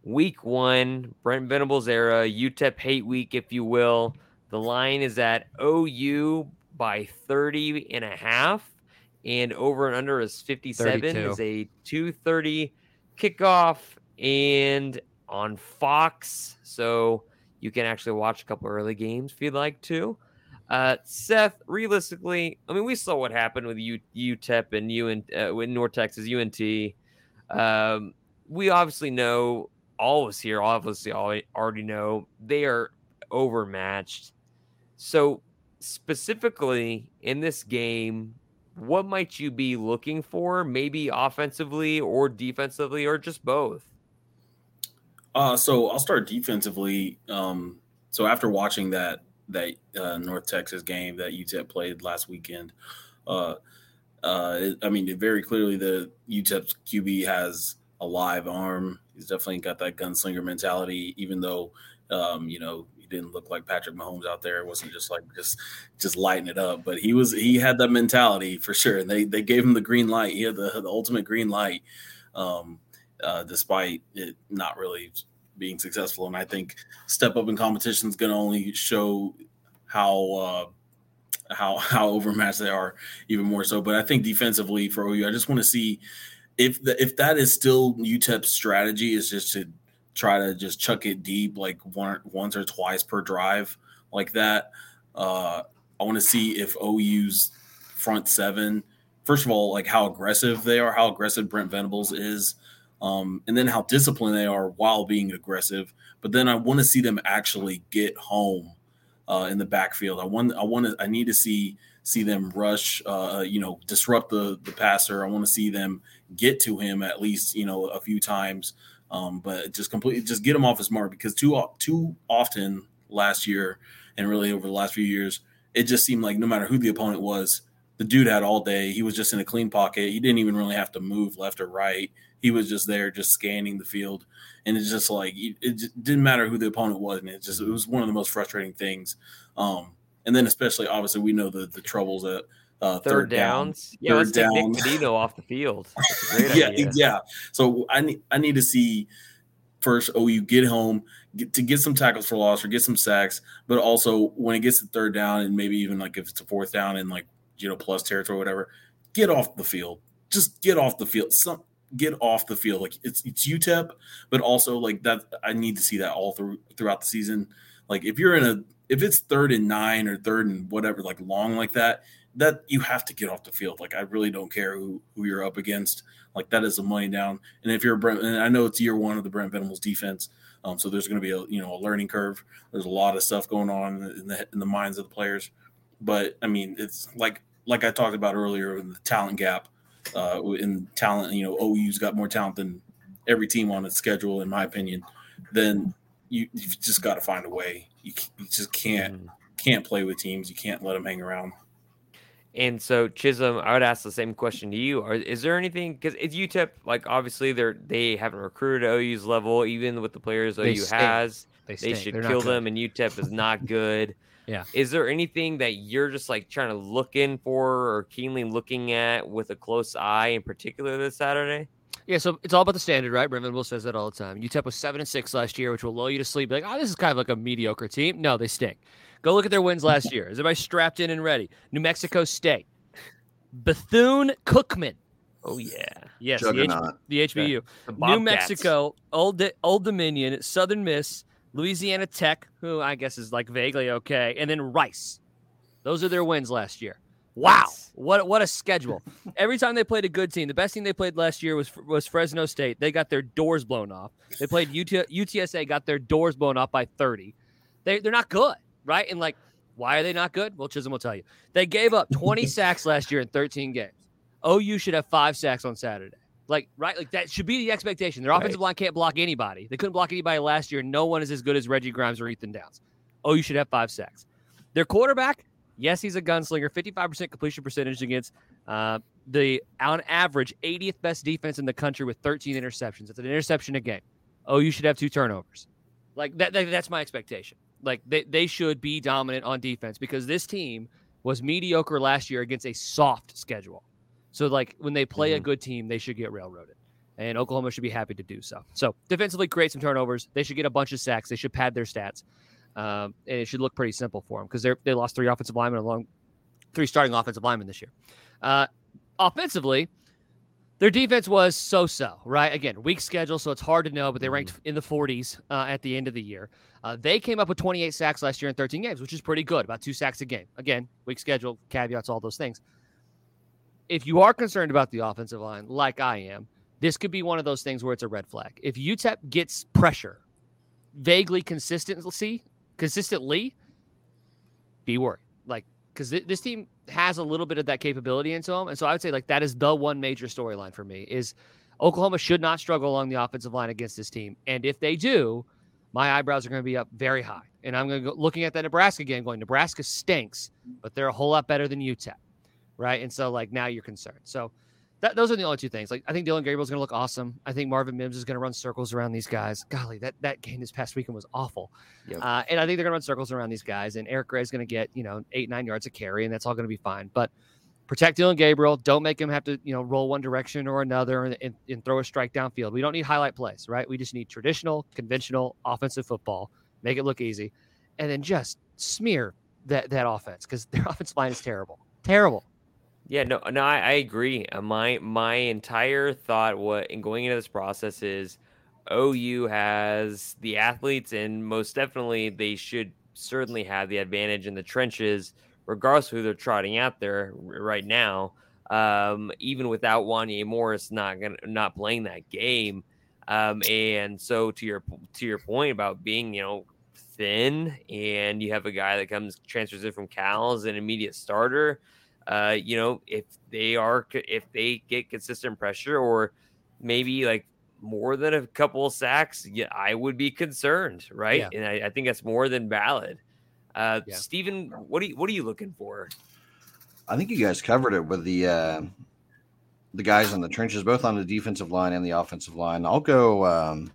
week one, Brent Venables era, UTEP hate week, if you will. The line is at OU by 30 and a half, and over and under is 57. 32. Is a 230 kickoff and on Fox. So you can actually watch a couple early games if you'd like to. Uh, Seth, realistically, I mean, we saw what happened with U- UTEP and UN, uh, with North Texas UNT. Um, we obviously know all of us here, obviously al- already know they are overmatched. So, specifically in this game, what might you be looking for? Maybe offensively or defensively, or just both? Uh, so I'll start defensively. Um, so after watching that that uh, North Texas game that UTEP played last weekend, uh, uh, it, I mean, very clearly the UTEP's QB has a live arm. He's definitely got that gunslinger mentality. Even though, um, you know, he didn't look like Patrick Mahomes out there. It wasn't just like just just lighting it up, but he was he had that mentality for sure. And they they gave him the green light. He had the the ultimate green light. Um, uh, despite it not really being successful. And I think step up in competition is going to only show how uh, how how overmatched they are even more so. But I think defensively for OU, I just want to see if the, if that is still UTEP's strategy is just to try to just chuck it deep like one once or twice per drive like that. Uh, I want to see if OU's front seven, first of all, like how aggressive they are, how aggressive Brent Venables is um, and then how disciplined they are while being aggressive. But then I want to see them actually get home uh, in the backfield. I want, I want to, I need to see see them rush, uh, you know, disrupt the the passer. I want to see them get to him at least, you know, a few times. Um, but just completely, just get him off his mark because too too often last year and really over the last few years, it just seemed like no matter who the opponent was, the dude had all day. He was just in a clean pocket. He didn't even really have to move left or right he was just there, just scanning the field, and it's just like it just didn't matter who the opponent was, and it just it was one of the most frustrating things. Um, and then especially obviously we know the the troubles at uh, Third, third, downs. down, Yeah, third down. Nick Pedino off the field. That's a great yeah, idea. yeah. So I need I need to see first OU get home get, to get some tackles for loss or get some sacks, but also when it gets to third down and maybe even like if it's a fourth down and like you know plus territory or whatever, get off the field. Just get off the field. Some get off the field. Like it's it's UTEP, but also like that. I need to see that all through throughout the season. Like if you're in a if it's third and nine or third and whatever, like long like that, that you have to get off the field. Like I really don't care who who you're up against. Like that is a money down. And if you're Brent, and I know it's year one of the Brent Venables defense, um, so there's going to be a you know a learning curve. There's a lot of stuff going on in the in the minds of the players. But I mean, it's like like I talked about earlier the talent gap. Uh, in talent, you know, OU's got more talent than every team on its schedule, in my opinion. Then you you've just got to find a way. You, you just can't Mhm. can't play with teams. You can't let them hang around. And so Chisholm, I would ask the same question to you. Are, is there anything because it's UTEP? Like obviously they're they haven't recruited at OU's level, even with the players They OU stink. has. They, They should They're not kill good. them, and UTEP is not good. Yeah. Is there anything that you're just like trying to look in for or keenly looking at with a close eye in particular this Saturday? Yeah, so it's all about the standard, right? Brent Venables says that all the time. UTEP was seven and six last year, which will lull you to sleep. Like, oh, this is kind of like a mediocre team. No, they stink. Go look at their wins last year. Is everybody strapped in and ready? New Mexico State, Bethune Cookman. Oh yeah, Yes, the, H- the HBU. the New Mexico, Old Di- Old Dominion, Southern Miss, Louisiana Tech, who I guess is like vaguely okay, and then Rice. Those are their wins last year. Wow, Nice. what what a schedule! Every time they played a good team, the best team they played last year was was Fresno State. They got their doors blown off. They played UT, UTSA, got their doors blown off by thirty. They they're not good, right? And like, why are they not good? Well, Chisholm will tell you. They gave up twenty sacks last year in thirteen games. OU should have five sacks on Saturday. Like, right? Like that should be the expectation. Their offensive line can't block anybody. They couldn't block anybody last year. No one is as good as Reggie Grimes or Ethan Downs. Oh, you should have five sacks. Their quarterback, yes, he's a gunslinger. 55% completion percentage against uh, the, on average, 80th best defense in the country with 13 interceptions. That's an interception a game. Oh, you should have two turnovers. Like that, that that's my expectation. Like they, they should be dominant on defense because this team was mediocre last year against a soft schedule. So like when they play Mhm. a good team, they should get railroaded. And Oklahoma should be happy to do so. So defensively, create some turnovers. They should get a bunch of sacks. They should pad their stats, um, and it should look pretty simple for them because they they lost three offensive linemen along three starting offensive linemen this year. Uh, offensively, their defense was so-so, right? Again, weak schedule, so it's hard to know, but they ranked in the 40s uh, at the end of the year. Uh, they came up with 28 sacks last year in 13 games, which is pretty good, about two sacks a game. Again, weak schedule, caveats, all those things. If you are concerned about the offensive line, like I am, this could be one of those things where it's a red flag. If UTEP gets pressure, vaguely consistency, consistently, be worried. Like, because th- this team has a little bit of that capability into them, and so I would say like that is the one major storyline for me is Oklahoma should not struggle along the offensive line against this team, and if they do, my eyebrows are going to be up very high, and I'm going to go looking at that Nebraska game, going Nebraska stinks, but they're a whole lot better than UTEP, right? And so like now you're concerned. So that, those are the only two things. Like I think Dillon Gabriel's going to look awesome. I think Marvin Mims is going to run circles around these guys. Golly, that that game this past weekend was awful. Yep. Uh, and I think they're going to run circles around these guys. And Eric Gray's going to get you know eight nine yards of carry, and that's all going to be fine. But protect Dillon Gabriel. Don't make him have to you know roll one direction or another and, and, and throw a strike downfield. We don't need highlight plays, right? We just need traditional, conventional offensive football. Make it look easy, and then just smear that that offense because their offensive line is terrible, terrible. Yeah, no, no, I, I agree. Uh, my my entire thought what in going into this process is OU has the athletes, and most definitely they should certainly have the advantage in the trenches, regardless of who they're trotting out there right now. Um, even without Wanya Morris not gonna not playing that game, um, and so to your to your point about being you know thin, and you have a guy that comes transfers in from Cal's an immediate starter uh, you know, if they are, if they get consistent pressure or maybe like more than a couple of sacks, yeah, I would be concerned, right? And I, I think that's more than valid. Uh, Yeah. Stephen, what are you, what are you looking for? I think you guys covered it with the uh, the guys in the trenches, both on the defensive line and the offensive line. I'll go. Um,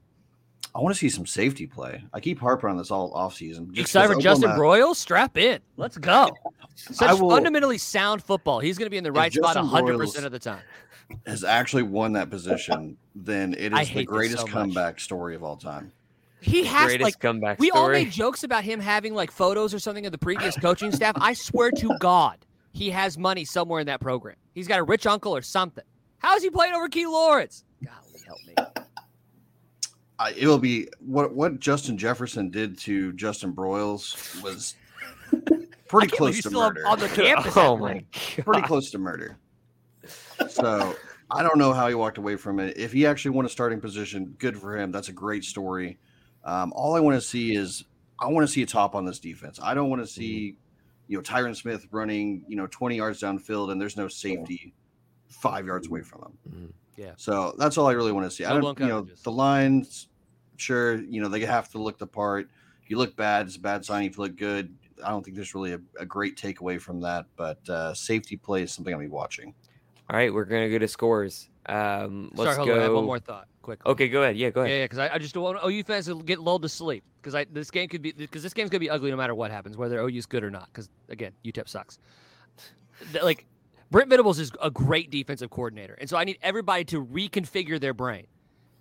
I want to see some safety play. I keep harping on this all offseason. You excited for Justin Broiles? Strap in. Let's go. Such will- fundamentally sound football. He's going to be in the right spot 100% Broiles- of the time. has actually won that position, then it I is hate the greatest so comeback story of all time. He has Greatest like comeback we all made jokes about him having like photos or something of the previous coaching staff. I swear to God, he has money somewhere in that program. He's got a rich uncle or something. How is he playing over Key Lawrence? Golly, help me. I, it'll be what what Justin Jefferson did to Justin Broiles was pretty I can't believe close to murder. on the campus. oh my way. pretty close to murder. So I don't know how he walked away from it. If he actually won a starting position, good for him. That's a great story. Um, all I want to see is I want to see a top on this defense. I don't want to see you know Tyron Smith running you know 20 yards downfield and there's no safety five yards away from him. Mhm. Yeah. So that's all I really want to see. I don't you know the lines. Sure, you know they have to look the part. If you look bad, it's a bad sign. If you look good, I don't think there's really a, a great takeaway from that. But uh, safety play is something I'll be watching. All right, we're gonna go to scores. Um, let's Sorry, hold go. on. I have one more thought. Quick. Okay, go ahead. Yeah, go ahead. yeah, because I, I just don't want OU fans to get lulled to sleep because I this game could be because this game's gonna be ugly no matter what happens, whether OU's good or not. Because again, UTEP sucks. Like Brent Venables is a great defensive coordinator, and so I need everybody to reconfigure their brain.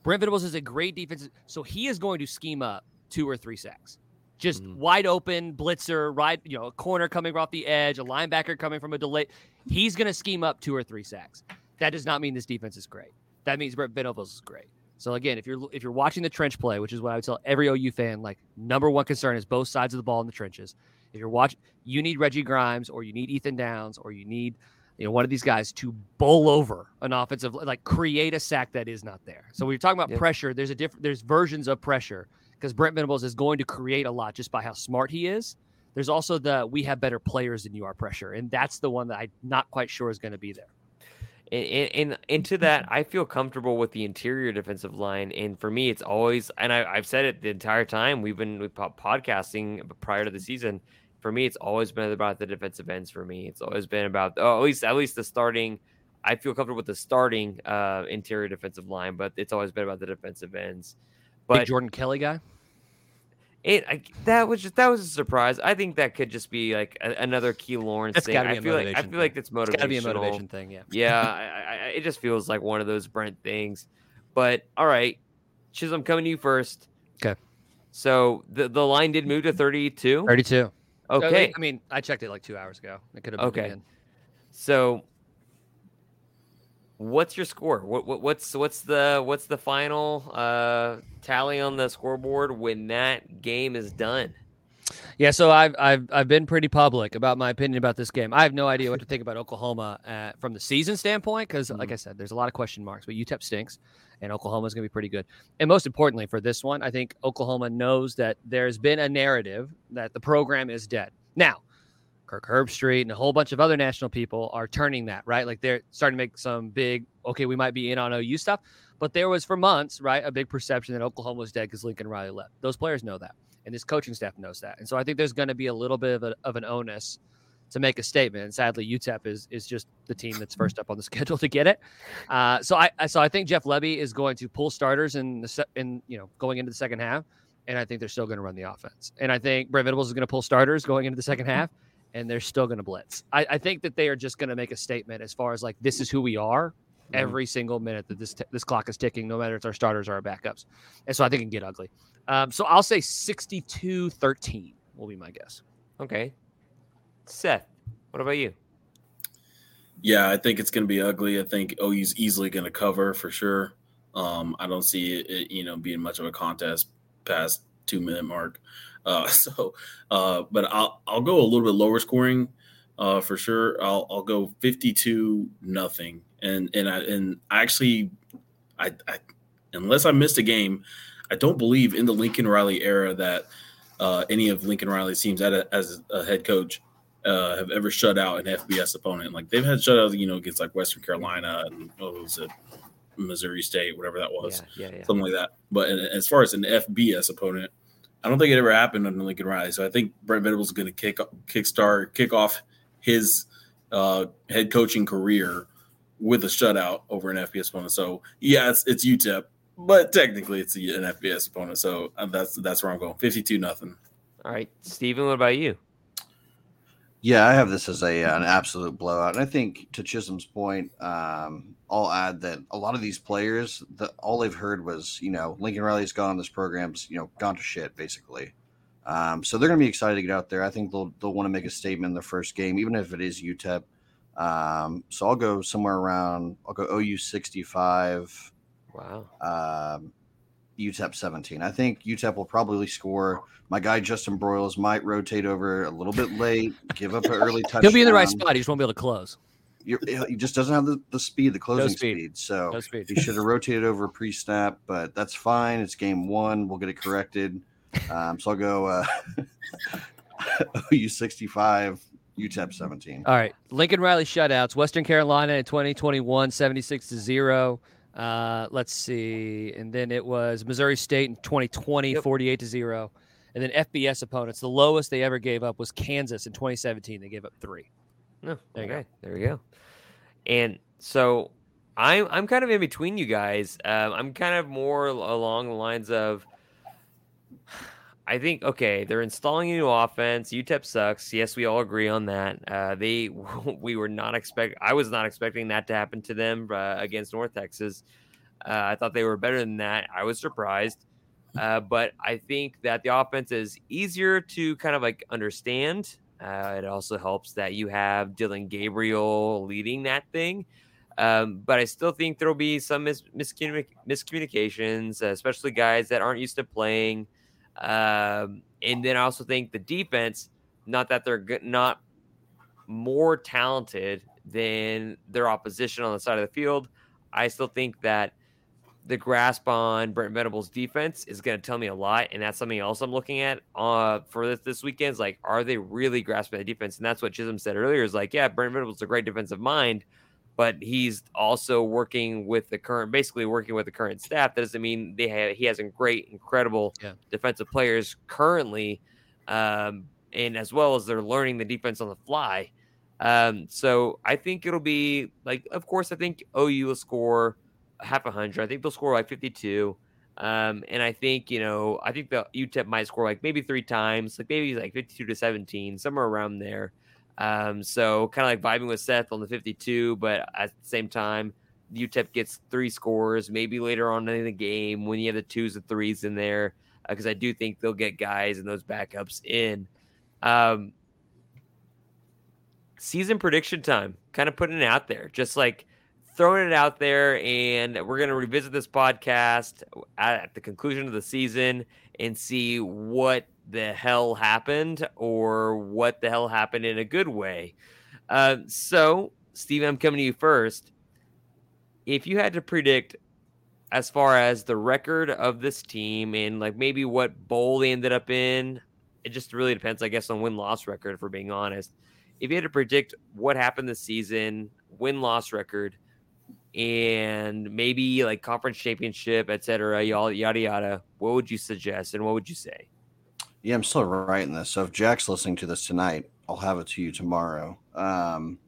Brent Venables is a great defensive, so he is going to scheme up two or three sacks, just Mhm. wide open blitzer, right? You know, a corner coming off the edge, a linebacker coming from a delay. He's going to scheme up two or three sacks. That does not mean this defense is great. That means Brent Venables is great. So again, if you're if you're watching the trench play, which is what I would tell every OU fan, like number one concern is both sides of the ball in the trenches. If you're watching, you need Reggie Grimes or you need Ethan Downs or you need you know one of these guys to bowl over an offensive like create a sack that is not there. So when you're talking about Yep. pressure, there's a different there's versions of pressure because Brent Venables is going to create a lot just by how smart he is. There's also the we have better players than you are pressure, and that's the one that I'm not quite sure is going to be there. And, and, and into that, I feel comfortable with the interior defensive line. And for me, it's always, and I, I've said it the entire time we've been we've pop podcasting prior to the season. For me, it's always been about the defensive ends. For me, it's always been about, oh, at least at least the starting. I feel comfortable with the starting uh, interior defensive line, but it's always been about the defensive ends. But Big Jordan Kelley guy. It I, that was just that was a surprise. I think that could just be like a, another Key Lawrence that's thing. I feel like I feel like it's motivational. It's gotta be a motivation thing. Yeah. Yeah. I, I, it just feels like one of those Brent things. But all right, Chisholm, coming to you first. Okay. So the the line did move to thirty two. Thirty two. Okay. So, I mean, I checked it like two hours ago. It could have been. okay. Again. So what's your score? What, what, what's what's the what's the final uh, tally on the scoreboard when that game is done? Yeah, so I've I've I've been pretty public about my opinion about this game. I have no idea what to think about Oklahoma uh, from the season standpoint because, mm-hmm. like I said, there's a lot of question marks. But UTEP stinks, and Oklahoma is going to be pretty good. And most importantly, for this one, I think Oklahoma knows that there's been a narrative that the program is dead. Now, Kirk Herbstreit and a whole bunch of other national people are turning that, right? Like they're starting to make some big, okay, we might be in on OU stuff. But there was for months, right, a big perception that Oklahoma was dead because Lincoln Riley left. Those players know that. And this coaching staff knows that. And so I think there's going to be a little bit of, a, of an onus to make a statement. And sadly, UTEP is is just the team that's first up on the schedule to get it. Uh, so I so I think Jeff Lebby is going to pull starters in the se- in you know going into the second half, and I think they're still going to run the offense. And I think Brent Venables is going to pull starters going into the second half, and they're still going to blitz. I, I, think that they are just going to make a statement as far as like this is who we are mm-hmm. every single minute that this t- this clock is ticking, no matter if it's our starters or our backups. And so I think it can get ugly. Um, so I'll say 62-13 will be my guess. Okay. Seth, what about you? Yeah, I think it's going to be ugly. I think OU's easily going to cover for sure. Um, I don't see it, you know, being much of a contest past two minute mark. Uh, so, uh, but I'll I'll go a little bit lower scoring uh, for sure. I'll I'll go fifty two nothing, and and I and I actually, I, I unless I missed a game, I don't believe in the Lincoln Riley era that uh, any of Lincoln Riley's teams a, as a head coach uh, have ever shut out an FBS opponent. Like they've had shutouts, you know, against like Western Carolina and what was it, Missouri State, whatever that was, yeah, yeah, yeah. something like that. But as far as an FBS opponent, I don't think it ever happened under Lincoln Riley. So I think Brent Venables is going to kick kickstart kick off his uh, head coaching career with a shutout over an FBS opponent. So yeah, it's, it's UTEP, but technically it's an FBS opponent. So uh, that's that's where I'm going. Fifty-two nothing. All right, Stephen, what about you? Yeah, I have this as a an absolute blowout, and I think to Chisholm's point, um, I'll add that a lot of these players, the, all they've heard was, you know, Lincoln Riley's gone, this program's, you know, gone to shit, basically. Um, so they're going to be excited to get out there. I think they'll they'll want to make a statement in their first game, even if it is UTEP. Um, so I'll go somewhere around. I'll go OU sixty five. Wow. Um, UTEP 17. I think UTEP will probably score. My guy Justin Broiles might rotate over a little bit late, give up an early touchdown. He'll be in the right spot. He just won't be able to close. You're, he just doesn't have the, the speed, the closing no speed. speed. So no speed. he should have rotated over pre snap, but that's fine. It's game one. We'll get it corrected. Um, so I'll go uh, OU 65, UTEP 17. All right. Lincoln Riley shutouts. Western Carolina in 2021, 76 to 0. Uh, let's see. And then it was Missouri State in 2020, yep. 48 to 0. And then FBS opponents. The lowest they ever gave up was Kansas in 2017. They gave up three. No, there okay. There we go. And so I'm I'm kind of in between you guys. Um, I'm kind of more along the lines of I think okay, they're installing a new offense. UTEP sucks. Yes, we all agree on that. Uh, they we were not expect. I was not expecting that to happen to them uh, against North Texas. Uh, I thought they were better than that. I was surprised, uh, but I think that the offense is easier to kind of like understand. Uh, it also helps that you have Dillon Gabriel leading that thing. Um, but I still think there'll be some mis- miscommunications, especially guys that aren't used to playing. Um, and then I also think the defense, not that they're not more talented than their opposition on the side of the field. I still think that the grasp on Brent Venables' defense is going to tell me a lot, and that's something else I'm looking at uh, for this this weekend. Is like, are they really grasping the defense? And that's what Chisholm said earlier. Is like, yeah, Brent Venables is a great defensive mind, but he's also working with the current, basically working with the current staff. That doesn't mean they have he has a great, incredible Yeah. defensive players currently, um, and as well as they're learning the defense on the fly. Um, so I think it'll be like, of course, I think OU will score half a hundred. I think they'll score like 52. Um, and I think, you know, I think the UTEP might score like maybe three times, like maybe like 52 to 17, somewhere around there. Um, so kind of like vibing with Seth on the 52, but at the same time, UTEP gets three scores, maybe later on in the game when you have the twos and threes in there, because I do think they'll get guys and those backups in. Um, season prediction time, kind of putting it out there, just like throwing it out there. And we're going to revisit this podcast at the conclusion of the season and see what the hell happened or what the hell happened in a good way. Uh, so, Steve, I'm coming to you first. If you had to predict as far as the record of this team and like maybe what bowl they ended up in, it just really depends, I guess, on win loss record, for being honest. If you had to predict what happened this season, win loss record, and maybe like conference championship, et cetera, yada yada yada, what would you suggest and what would you say? Yeah, I'm still writing this. So if Jack's listening to this tonight, I'll have it to you tomorrow. Um,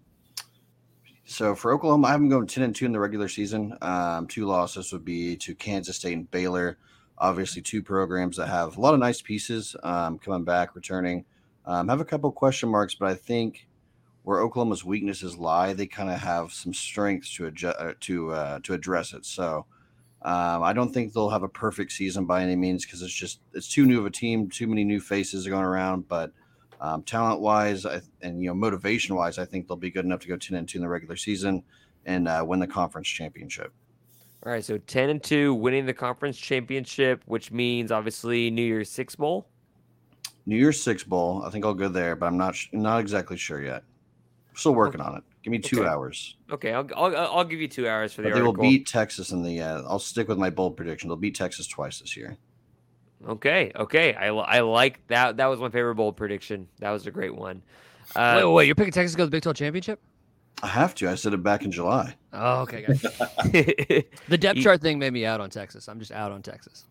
so for Oklahoma, I have them going 10 and 2 in the regular season. Um, two losses would be to Kansas State and Baylor. Obviously, two programs that have a lot of nice pieces um, coming back, returning. Um, have a couple question marks, but I think where Oklahoma's weaknesses lie, they kind of have some strengths to adjust uh, to uh, to address it. So um, I don't think they'll have a perfect season by any means because it's just it's too new of a team, too many new faces are going around. But um, talent wise and you know motivation wise, I think they'll be good enough to go ten and two in the regular season and uh, win the conference championship. All right, so ten and two, winning the conference championship, which means obviously New Year's Six bowl. New Year's Six bowl, I think I'll go there, but I'm not not exactly sure yet. Still working on it. Give me two Okay. hours. Okay, I'll, I'll I'll give you two hours for the But they will beat Texas in the. Uh, I'll stick with my bold prediction. They'll beat Texas twice this year. Okay, okay, I, I like that. That was my favorite bold prediction. That was a great one. Uh, wait, wait, wait, you're picking Texas to go to the Big 12 championship? I have to. I said it back in July. Oh, okay. Got. The depth chart thing made me out on Texas. I'm just out on Texas.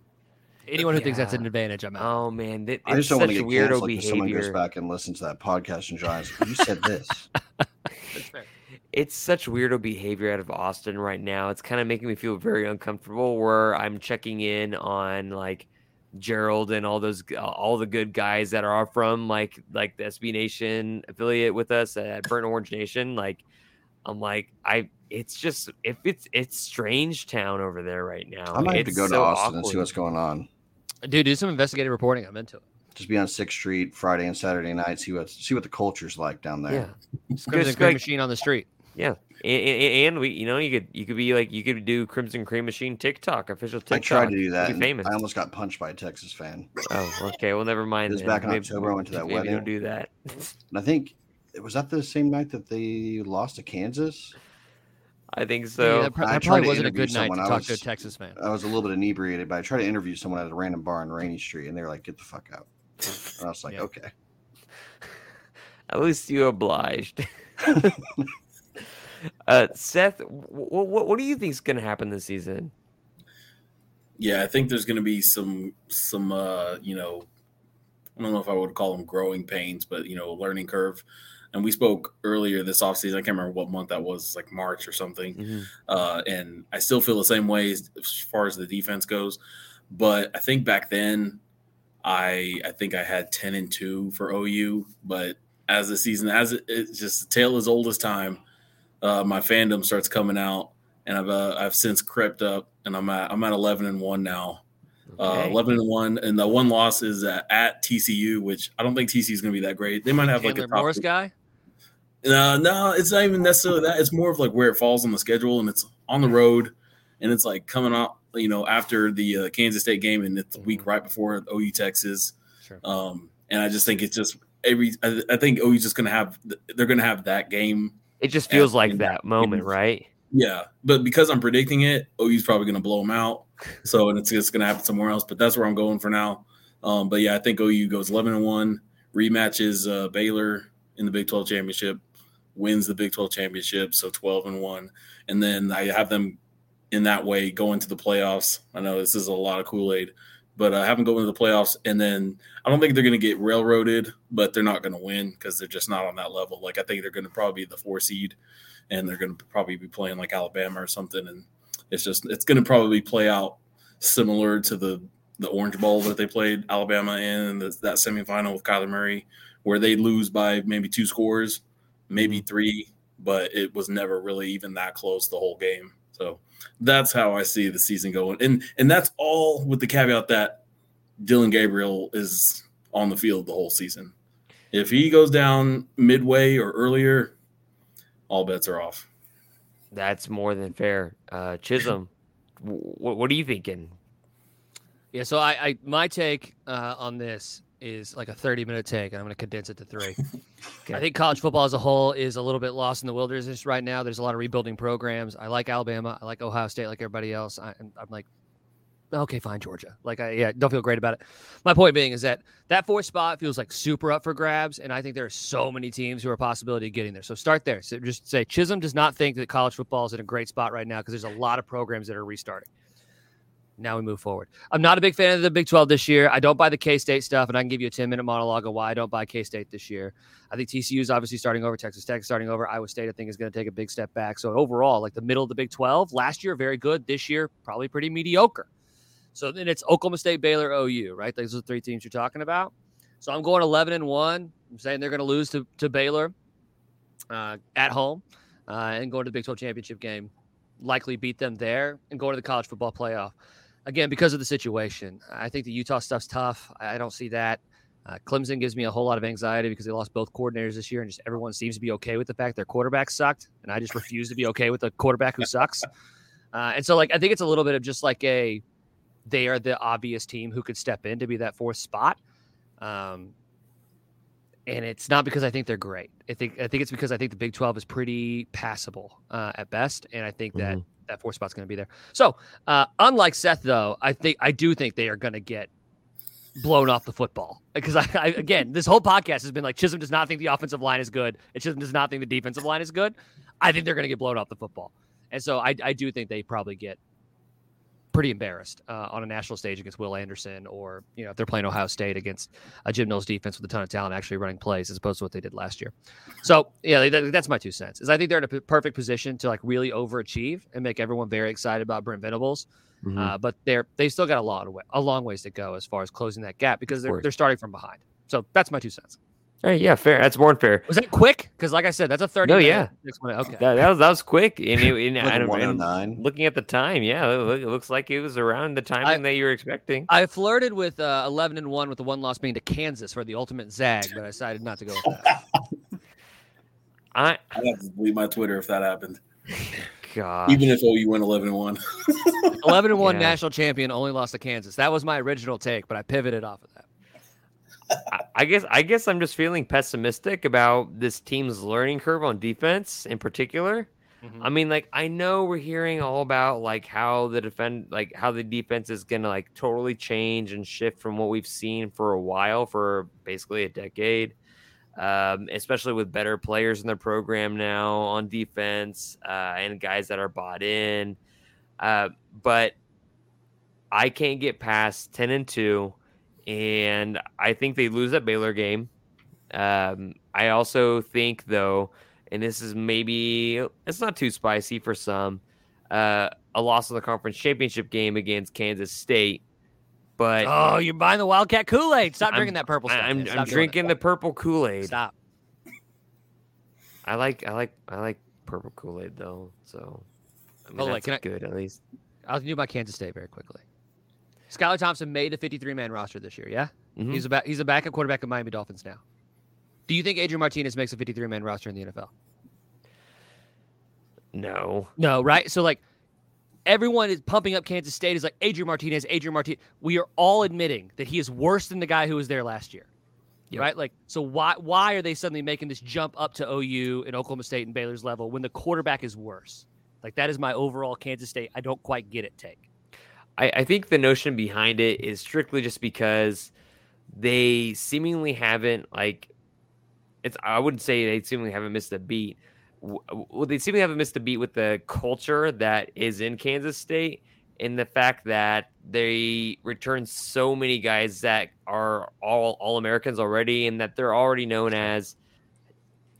Anyone who thinks that's an advantage, I'm out. oh man, that, I just don't want to get weirdo canceled if someone goes back and listens to that podcast and July. You said this. That's fair. It's such weirdo behavior out of Austin right now. It's kind of making me feel very uncomfortable. Where I'm checking in on like Gerald and all those uh, all the good guys that are from like like the SB Nation affiliate with us at Burnt Orange Nation. Like I'm like I. It's just if it's it's strange town over there right now. I might have to It's go to so Austin and see what's going on. Dude, do some investigative reporting. I'm into it. Just be on Sixth Street Friday and Saturday night. See what see what the culture's like down there. Yeah, Just Crimson Cream like- machine on the street. Yeah, and, and, and we, you know, you could you could be like you could do Crimson Cream Machine TikTok official TikTok. I tried to do that. Famous. I almost got punched by a Texas fan. Oh, okay. Well, never mind. It was back in Maybe- October. I went to that maybe wedding. Don't do that. And I think was that the same night that they lost to Kansas. I think Yeah, so. that, pro- I that tried probably to wasn't a interview good night to someone. I talk to a was- Texas fan. I was a little bit inebriated, but I tried to interview someone at a random bar on Rainey Street, and they were like, "Get the fuck out." And I was like, Yeah. "Okay." At least you obliged. uh, Seth, what what what do you think is going to happen this season? Yeah, I think there's going to be some some uh, you know, I don't know if I would call them growing pains, but you know, learning curve. And we spoke earlier this offseason. I can't remember what month that was, like March or something. Uh, and I still feel the same way as, as far as the defense goes. But I think back then, I I think I had ten and two for OU. But as the season, as it, it's just the tale as old as time, uh, my fandom starts coming out, and I've uh, I've since crept up, and I'm at I'm at eleven and one now. Uh, 11 and 1 and the one loss is at, at TCU which I don't think TCU is going to be that great. They might have like a top Morris guy. uh, no, it's not even necessarily that. It's more of like where it falls on the schedule, and it's on the road, and it's like coming out, you know, after the uh, Kansas State game, and it's the week right before OU Texas. Sure. Um, and I just think it's just every. I, I think OU's just gonna have. They're gonna have that game. It just feels Yeah, like in- that moment, in- right? Yeah, but because I'm predicting it, OU's probably gonna blow them out. So and it's just gonna happen somewhere else. But that's where I'm going for now. Um, but yeah, I think OU goes 11 and one, rematches uh, Baylor in the Big 12 championship, wins the Big 12 championship, so 12 and 1. And then I have them in that way going to the playoffs. I know this is a lot of Kool Aid, but I uh, have them go into the playoffs. And then I don't think they're going to get railroaded, but they're not going to win because they're just not on that level. Like I think they're going to probably be the four seed and they're going to probably be playing like Alabama or something. And it's just, it's going to probably play out similar to the, the Orange Bowl that they played Alabama in the, that semifinal with Kyler Murray, where they lose by maybe two scores, maybe three, but it was never really even that close the whole game. So that's how I see the season going. And and that's all with the caveat that Dillon Gabriel is on the field the whole season. If he goes down midway or earlier, all bets are off. That's more than fair. Uh, Chisholm, w- what are you thinking? Yeah, so I, I my take uh, on this is like a 30 minute take, and I'm going to condense it to three. okay. I think college football as a whole is a little bit lost in the wilderness right now. There's a lot of rebuilding programs. I like Alabama. I like Ohio State, like everybody else. I, am like, okay, fine, Georgia. Like, I yeah, don't feel great about it. My point being is that that fourth spot feels like super up for grabs, and I think there are so many teams who are a possibility of getting there. So start there. So just say Chisholm does not think that college football is in a great spot right now because there's a lot of programs that are restarting. Now we move forward. I'm not a big fan of the Big 12 this year. I don't buy the K State stuff, and I can give you a 10 minute monologue of why I don't buy K State this year. I think TCU is obviously starting over. Texas Tech starting over. Iowa State, I think, is going to take a big step back. So overall, like the middle of the Big 12, last year very good. This year probably pretty mediocre. So then it's Oklahoma State, Baylor, OU, right? Those are the three teams you're talking about. So I'm going 11 and one. I'm saying they're going to lose to to Baylor uh, at home uh, and go to the Big 12 championship game. Likely beat them there and go to the college football playoff again because of the situation. I think the Utah stuff's tough. I don't see that. Uh, Clemson gives me a whole lot of anxiety because they lost both coordinators this year, and just everyone seems to be okay with the fact their quarterback sucked, and I just refuse to be okay with a quarterback who sucks. Uh, and so, like, I think it's a little bit of just like a they are the obvious team who could step in to be that fourth spot. Um, and it's not because I think they're great. I think I think it's because I think the Big Twelve is pretty passable uh, at best, and I think that mm-hmm that four spot's going to be there. So, uh, unlike Seth, though, I think I do think they are going to get blown off the football because I, I, again, this whole podcast has been like Chisholm does not think the offensive line is good, and Chisholm does not think the defensive line is good. I think they're going to get blown off the football, and so I, I do think they probably get pretty embarrassed uh, on a national stage against Will Anderson, or you know if they're playing Ohio State against a Jim Knowles defense with a ton of talent, actually running plays as opposed to what they did last year. So yeah, that's my two cents. Is I think they're in a perfect position to like really overachieve and make everyone very excited about Brent Venables. Mm-hmm. Uh, but they're they still got a lot of way, a long ways to go as far as closing that gap because they're they're starting from behind. So that's my two cents. Hey, yeah, fair. That's more than fair. Was that quick? Because, like I said, that's a thirty. No, yeah. Okay. That, that, was that was quick. And, it, and, like and, and looking at the time, yeah, it, it, looks like it was around the timing that you were expecting. I flirted with uh, eleven and one, with the one loss being to Kansas for the ultimate zag, but I decided not to go with that. I I have to delete my Twitter if that happened. God. Even if OU went eleven and one. eleven and one yeah. national champion only lost to Kansas. That was my original take, but I pivoted off of that. I guess I guess I'm just feeling pessimistic about this team's learning curve on defense in particular. Mm-hmm. I mean, like I know we're hearing all about like how the defend like how the defense is gonna like totally change and shift from what we've seen for a while for basically a decade. Um, especially with better players in the program now on defense uh, and guys that are bought in. Uh, but I can't get past ten and two and I think they lose that Baylor game. Um, I also think, though, and this is maybe it's not too spicy for some, uh, a loss of the conference championship game against Kansas State. But oh, you're buying the Wildcat Kool Aid. Stop I'm, drinking that purple stuff. I'm, I'm drinking the purple Kool Aid. Stop. I like I like I like purple Kool Aid though. So I mean, oh, that's like, good I, at least. I'll do my Kansas State very quickly. Skylar Thompson made a 53 man roster this year. Yeah, mm-hmm. he's a he's a backup quarterback of Miami Dolphins now. Do you think Adrian Martinez makes a 53 man roster in the NFL? No, no, right? So like everyone is pumping up Kansas State is like Adrian Martinez, Adrian Martinez. We are all admitting that he is worse than the guy who was there last year. Yep. Right? Like, so why why are they suddenly making this jump up to OU and Oklahoma State and Baylor's level when the quarterback is worse? Like that is my overall Kansas State. I don't quite get it take. I, I think the notion behind it is strictly just because they seemingly haven't like it's I wouldn't say they seemingly haven't missed a beat. Well, they seemingly haven't missed a beat with the culture that is in Kansas State in the fact that they return so many guys that are all all Americans already, and that they're already known as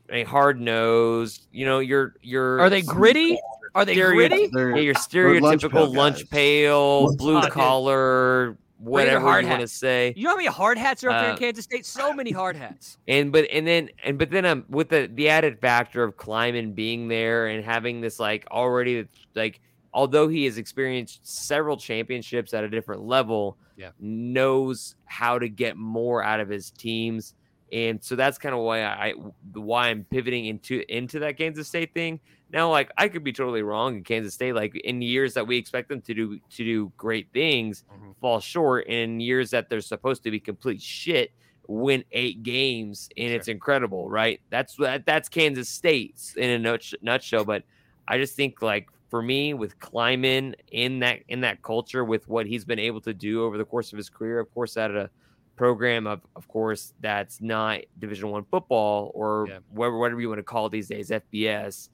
a hard nosed. You know, you're you're are they gritty? Are they gritty? Yeah, your stereotypical lunch pail, blue collar, whatever you want to say. You know how many hard hats are up uh, there in uh, Kansas State? So many hard hats. And but and then and but then um with the the added factor of Klieman being there and having this like already like although he has experienced several championships at a different level, yeah. knows how to get more out of his teams. And so that's kind of why I why I'm pivoting into into that Kansas State thing. Now, like I could be totally wrong in Kansas State. Like in years that we expect them to do to do great things, mm-hmm. fall short. In years that they're supposed to be complete shit, win eight games, and sure. it's incredible, right? That's that that's Kansas State in a nutshell. But I just think like for me with Klieman in that in that culture with what he's been able to do over the course of his career, of course, at a program of of course that's not Division One football or yeah. whatever whatever you want to call it these days, FBS.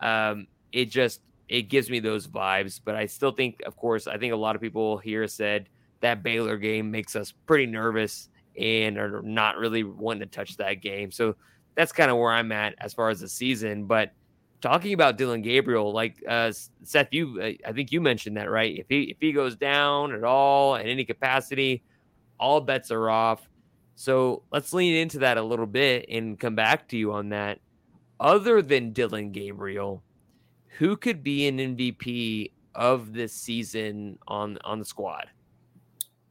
Um, it just it gives me those vibes, but I still think, of course, I think a lot of people here said that Baylor game makes us pretty nervous and are not really wanting to touch that game. So that's kind of where I'm at as far as the season. But talking about Dillon Gabriel, like uh, Seth, you uh, I think you mentioned that right. If he if he goes down at all in any capacity, all bets are off. So let's lean into that a little bit and come back to you on that. Other than Dillon Gabriel, who could be an MVP of this season on on the squad?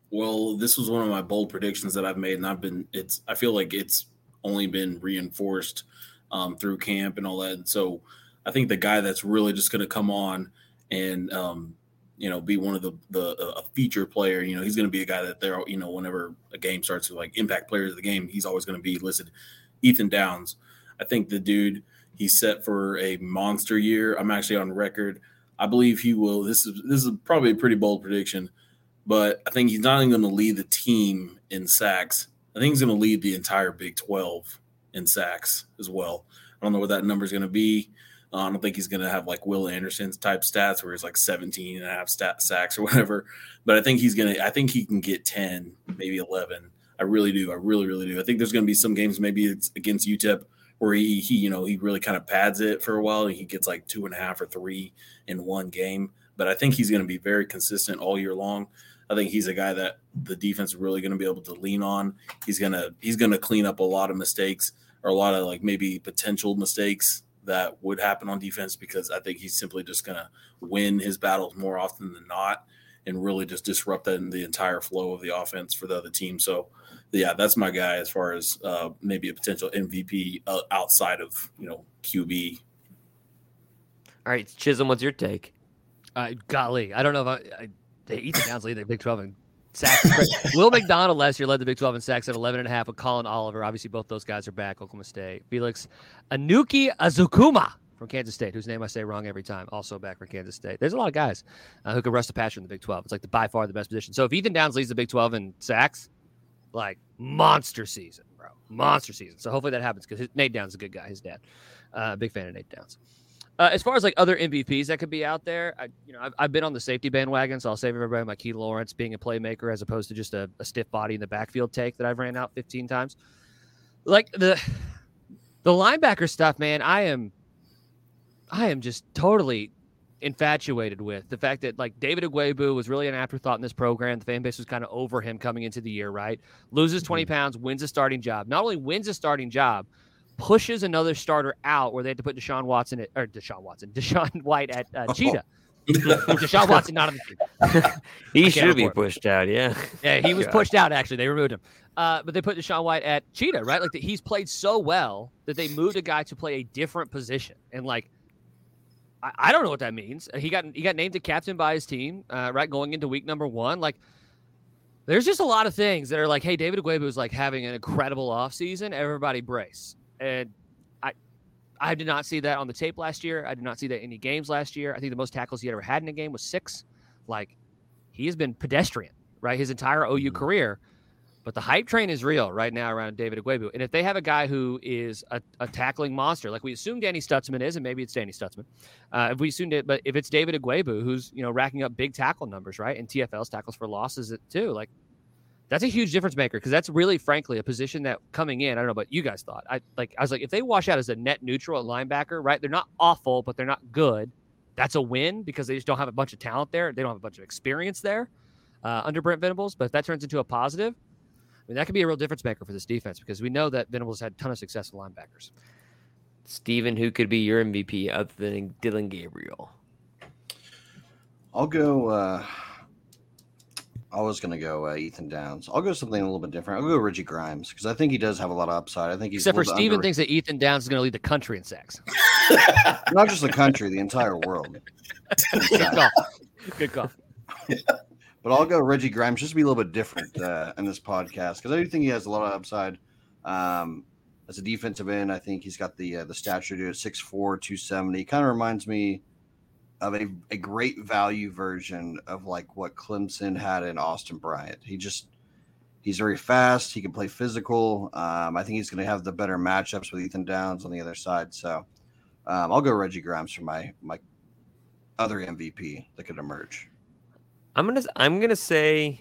Well, this was one of my bold predictions that I've made, and I've been it's I feel like it's only been reinforced um, through camp and all that. And so I think the guy that's really just going to come on and um, you know be one of the the a feature player. You know, he's going to be a guy that they're you know whenever a game starts to like impact players of the game, he's always going to be listed. Ethan Downs, I think the dude he's set for a monster year. I'm actually on record. I believe he will. This is this is probably a pretty bold prediction, but I think he's not even going to lead the team in sacks. I think he's going to lead the entire Big 12 in sacks as well. I don't know what that number is going to be. Uh, I don't think he's going to have like Will Anderson's type stats where he's like 17 and a half stat sacks or whatever. But I think he's going to, I think he can get 10, maybe 11. I really do. I really, really do. I think there's going to be some games, maybe it's against UTEP, where he, he, you know, he really kind of pads it for a while. And he gets like two and a half or three in one game. But I think he's going to be very consistent all year long. I think he's a guy that the defense is really going to be able to lean on. He's gonna he's gonna clean up a lot of mistakes or a lot of like maybe potential mistakes that would happen on defense because I think he's simply just going to win his battles more often than not and really just disrupt that in the entire flow of the offense for the other team. So, yeah, that's my guy as far as uh, maybe a potential MVP uh, outside of you know QB. All right, Chisholm, what's your take? Uh, golly, I don't know if I, I they eat the Downs lead the Big Twelve and sacks. Will McDonald last year led the Big 12 in sacks at 11 and a half with Collin Oliver. Obviously, both those guys are back. Oklahoma State. Felix Anudike-Uzomah from Kansas State, whose name I say wrong every time, also back for Kansas State. There's a lot of guys uh, who can rush the passer in the Big 12. It's like the by far the best position. So if Ethan Downs leads the Big 12 in sacks, like monster season, bro, monster season. So hopefully that happens because Nate Downs is a good guy. His dad, uh, big fan of Nate Downs. Uh, as far as like other MVPs that could be out there, I, you know, I've, I've been on the safety bandwagon, so I'll save everybody my Key Lawrence being a playmaker as opposed to just a, a, stiff body in the backfield take that I've ran out 15 times. Like the the linebacker stuff, man, I am I am just totally infatuated with the fact that like David Ugwoegbu was really an afterthought in this program. The fan base was kind of over him coming into the year, right? Loses 20 mm-hmm. pounds, wins a starting job. Not only wins a starting job, pushes another starter out where they had to put Deshaun Watson at, or Deshaun Watson, DaShaun White at uh, oh. Cheetah. Deshaun Watson not on the team. he should be pushed out. Yeah. Yeah, he was pushed out. Actually, they removed him. Uh, but they put DaShaun White at Cheetah, right? Like the, he's played so well that they moved a guy to play a different position, and like. I, I don't know what that means. He got he got named a captain by his team, uh, right, going into week number one. Like, there's just a lot of things that are like, hey, David Ugwoegbu is like having an incredible offseason. Everybody brace. And I I did not see that on the tape last year. I did not see that in any games last year. I think the most tackles he ever had in a game was six. Like he has been pedestrian, right? His entire OU mm-hmm. career. But the hype train is real right now around David Ugwoegbu. And if they have a guy who is a, a tackling monster, like we assume Danny Stutsman is, and maybe it's Danny Stutsman, uh, if we assumed it, but if it's David Ugwoegbu who's you know racking up big tackle numbers, right, and TFL's tackles for losses too, like that's a huge difference maker because that's really, frankly, a position that coming in, I don't know what you guys thought. I like, I was like, if they wash out as a net neutral at linebacker, right, they're not awful, but they're not good. That's a win because they just don't have a bunch of talent there. They don't have a bunch of experience there uh, under Brent Venables. But if that turns into a positive, I mean, that could be a real difference maker for this defense because we know that Venables had a ton of success with linebackers. Steven, who could be your MVP other than Dillon Gabriel? I'll go. Uh, I was going to go uh, Ethan Downs. I'll go something a little bit different. I'll go Reggie Grimes because I think he does have a lot of upside. I think he's except for Steven thinks that Ethan Downs is going to lead the country in sacks. Not just the country, the entire world. Good call. Good call. But I'll go Reggie Grimes just to be a little bit different uh, in this podcast because I do think he has a lot of upside. Um, as a defensive end, I think he's got the uh, the stature to it 6'4, 270. Kind of reminds me of a, a great value version of like what Clemson had in Austin Bryant. He just he's very fast. He can play physical. Um, I think he's going to have the better matchups with Ethan Downs on the other side. So um, I'll go Reggie Grimes for my my other MVP that could emerge. I'm gonna I'm gonna say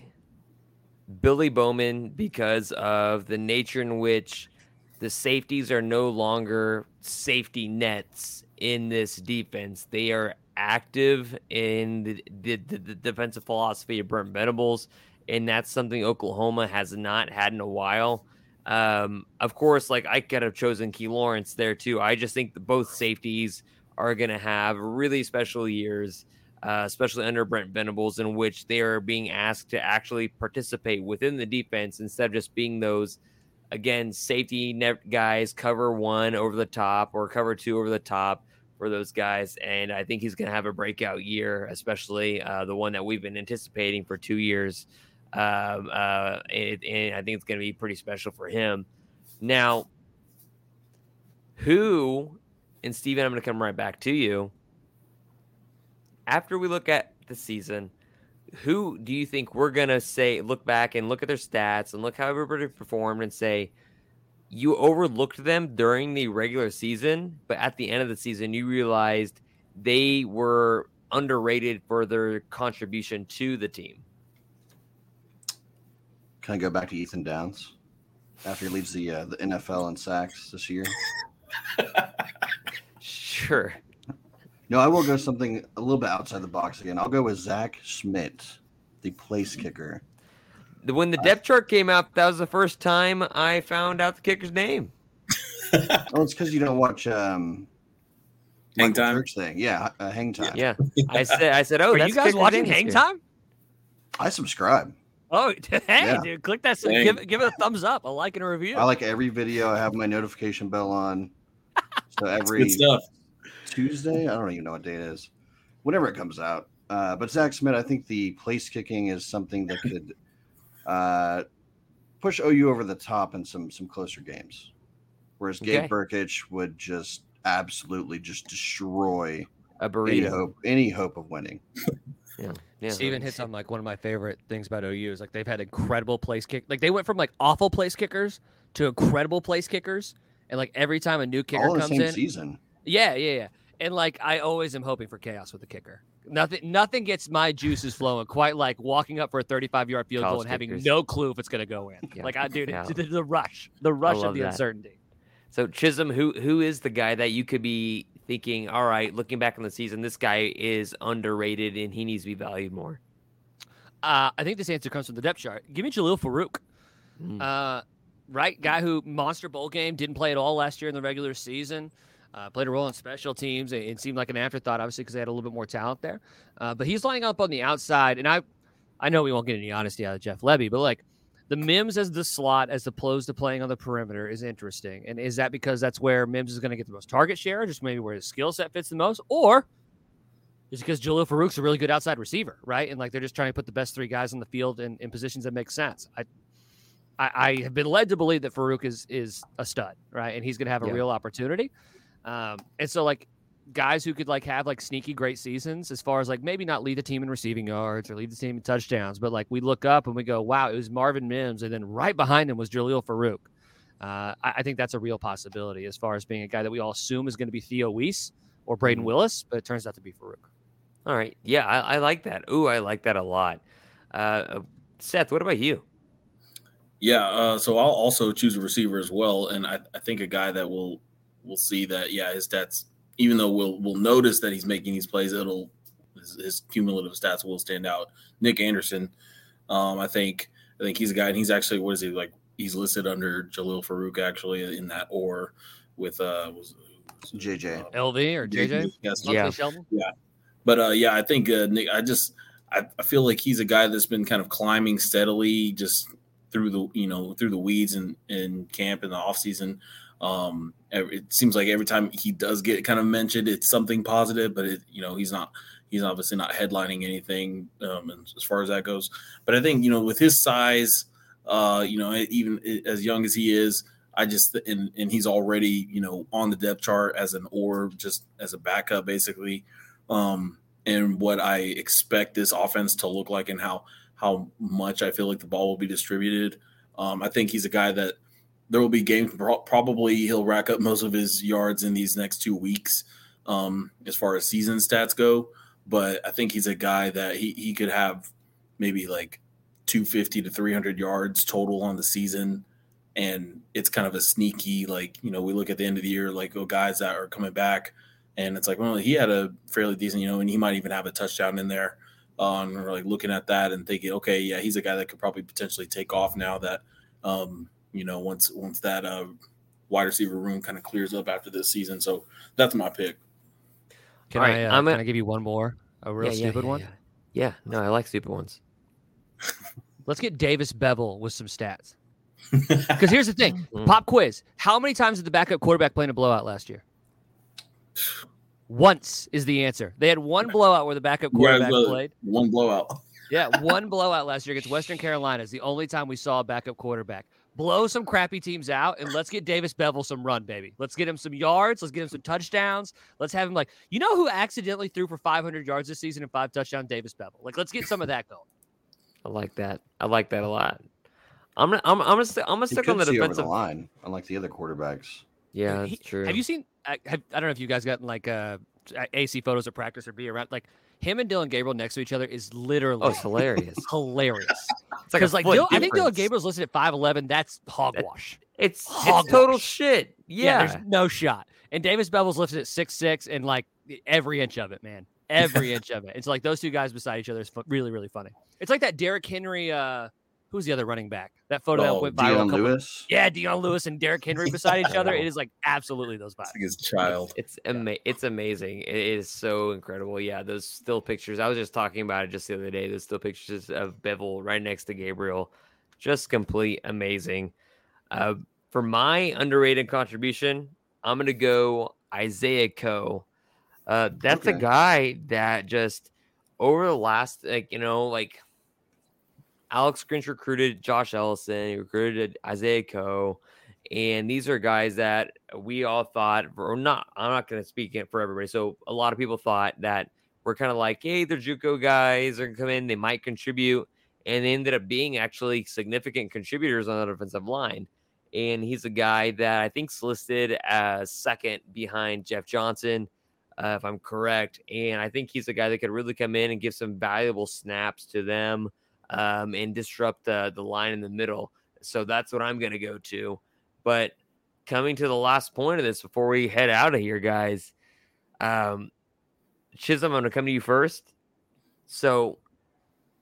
Billy Bowman because of the nature in which the safeties are no longer safety nets in this defense. They are active in the, the, the, defensive philosophy of Brent Venables, and that's something Oklahoma has not had in a while. Um, of course, like I could have chosen Key Lawrence there too. I just think that both safeties are going to have really special years uh, especially under Brent Venables, in which they are being asked to actually participate within the defense instead of just being those, again, safety net guys, cover one over the top or cover two over the top for those guys. And I think he's going to have a breakout year, especially uh, the one that we've been anticipating for two years. Um, uh, and, and I think it's going to be pretty special for him. Now, who, and Steven, I'm going to come right back to you after we look at the season, who do you think we're gonna say look back and look at their stats and look how everybody performed and say you overlooked them during the regular season, but at the end of the season you realized they were underrated for their contribution to the team? Can I go back to Ethan Downs after he leaves the uh, the NFL in sacks this year? sure. No, I will go something a little bit outside the box again. I'll go with Zach Schmit, the place kicker. When the depth chart came out, that was the first time I found out the kicker's name. oh, it's because you don't watch um, hang time church thing. Yeah, uh, hang time. Yeah, I said, I said, oh, Are you guys watching Hang Time? I subscribe. Oh, hey, yeah. dude, click that. Give, give it a thumbs up, a like, and a review. I like every video. I have my notification bell on. So every stuff. Tuesday. I don't even know what day it is. Whenever it comes out. Uh, but Zach Schmit, I think the place kicking is something that could uh, push OU over the top in some some closer games. Whereas Gabe okay. Brkic would just absolutely just destroy a burrito. any hope any hope of winning. yeah. Yeah. Steven hits on like one of my favorite things about OU is like they've had incredible place kick. Like they went from like awful place kickers to incredible place kickers, and like every time a new kicker All comes in, in, season. Yeah, yeah, yeah. And like I always am hoping for chaos with the kicker. Nothing nothing gets my juices flowing quite like walking up for a 35 yard field College goal and kickers. having no clue if it's gonna go in. Yeah. Like I do yeah. the, the, rush. The rush of the that. uncertainty. So Chisholm, who who is the guy that you could be thinking, all right, looking back on the season, this guy is underrated and he needs to be valued more? Uh, I think this answer comes from the depth chart. Give me Jalil Farooq. Mm. Uh, right, guy who monster bowl game didn't play at all last year in the regular season. Uh, played a role in special teams. and, it seemed like an afterthought, obviously, because they had a little bit more talent there. Uh, but he's lining up on the outside, and I, I know we won't get any honesty out of Jeff Lebby, but like the Mims as the slot as opposed to playing on the perimeter is interesting. And is that because that's where Mims is going to get the most target share, just maybe where his skill set fits the most, or is it because Jalil Farooq's a really good outside receiver, right? And like they're just trying to put the best three guys on the field in, in positions that make sense. I, I, I have been led to believe that Farooq is is a stud, right? And he's going to have a yeah. real opportunity. Um, and so, like, guys who could like have like sneaky great seasons as far as like maybe not lead the team in receiving yards or lead the team in touchdowns, but like we look up and we go, wow, it was Marvin Mims, and then right behind him was Jalil Farooq. Uh, I, I, think that's a real possibility as far as being a guy that we all assume is going to be Theo Wease or Brayden mm-hmm. Willis, but it turns out to be Farooq. All right, yeah, I, I like that. Ooh, I like that a lot. Uh, Seth, what about you? Yeah, uh, so I'll also choose a receiver as well, and I, I think a guy that will will see that yeah his stats even though we'll we'll notice that he's making these plays, it'll his, his cumulative stats will stand out. Nick Anderson, um, I think I think he's a guy, and he's actually what is he like? He's listed under Jalil Farooq actually in that or with uh was, was JJ uh, LV or JJ? Yes, yeah, yeah. But uh, yeah, I think uh, Nick. I just I, I feel like he's a guy that's been kind of climbing steadily, just through the you know through the weeds and in camp in the off season. Um, it seems like every time he does get kind of mentioned, it's something positive, but it, you know, he's not, he's obviously not headlining anything um, as far as that goes. But I think, you know, with his size, uh, you know, even as young as he is, I just, and, and he's already, you know, on the depth chart as an or just as a backup, basically. Um, and what I expect this offense to look like and how, how much I feel like the ball will be distributed. Um, I think he's a guy that, there will be games. Probably he'll rack up most of his yards in these next two weeks, um, as far as season stats go. But I think he's a guy that he he could have maybe like 250 to 300 yards total on the season, and it's kind of a sneaky like you know we look at the end of the year like oh guys that are coming back, and it's like well he had a fairly decent you know and he might even have a touchdown in there. Um, or like looking at that and thinking, okay, yeah, he's a guy that could probably potentially take off now that um, you know, once once that uh, wide receiver room kind of clears up after this season. So that's my pick. Can All I? Uh, I'm can I give you one more? A real yeah, stupid yeah, one? Yeah. yeah, no, I like stupid ones. Let's get Davis Beville with some stats. Because here's the thing: mm. pop quiz. How many times did the backup quarterback play in a blowout last year? Once is the answer. They had one blowout where the backup quarterback yeah, played. One blowout. Yeah, one blowout last year against Western Carolina is the only time we saw a backup quarterback blow some crappy teams out and let's get Davis Beville some run, baby. Let's get him some yards. Let's get him some touchdowns. Let's have him like, you know who accidentally threw for 500 yards this season and five touchdowns? Davis Beville. Like, let's get some of that going. I like that. I like that a lot. I'm gonna, I'm, I'm gonna, st- I'm gonna stick on the defensive the line, unlike the other quarterbacks. Yeah, that's he, true. Have you seen? I, have, I don't know if you guys gotten like uh, AC photos of practice or be around. Like him and Dillon Gabriel next to each other is literally oh, it's hilarious. hilarious. It's like like Dil- I think Dillon Gabriel's listed at five eleven. That's hogwash. It's hogwash. it's total shit. Yeah. yeah. there's no shot. And Davis Beville's listed at six six and like every inch of it, man. Every inch of it. It's like those two guys beside each other is really really funny. It's like that Derrick Henry. uh who's the other running back? That photo oh, that went viral. Dion Lewis. Yeah, Dion Lewis and Derrick Henry beside each other. It is like absolutely those vibes. his child. It's ama- It's amazing. It is so incredible. Yeah, those still pictures. I was just talking about it just the other day. Those still pictures of Beville right next to Gabriel. Just complete amazing. Uh, for my underrated contribution, I'm gonna go Isaiah Coe. Uh, that's okay. a guy that just over the last like you know like Alex Grinch recruited Josh Ellison, he recruited Isaiah Coe, and these are guys that we all thought, or not, I'm not going to speak for everybody. So a lot of people thought that we're kind of like, hey, they're JUCO guys, they're going to come in, they might contribute, and they ended up being actually significant contributors on the defensive line. And he's a guy that I think's listed as second behind Jeff Johnson, uh, if I'm correct. And I think he's a guy that could really come in and give some valuable snaps to them um, and disrupt the, the line in the middle. So that's what I'm going to go to. But coming to the last point of this before we head out of here, guys, um, Chisholm, I'm going to come to you first. So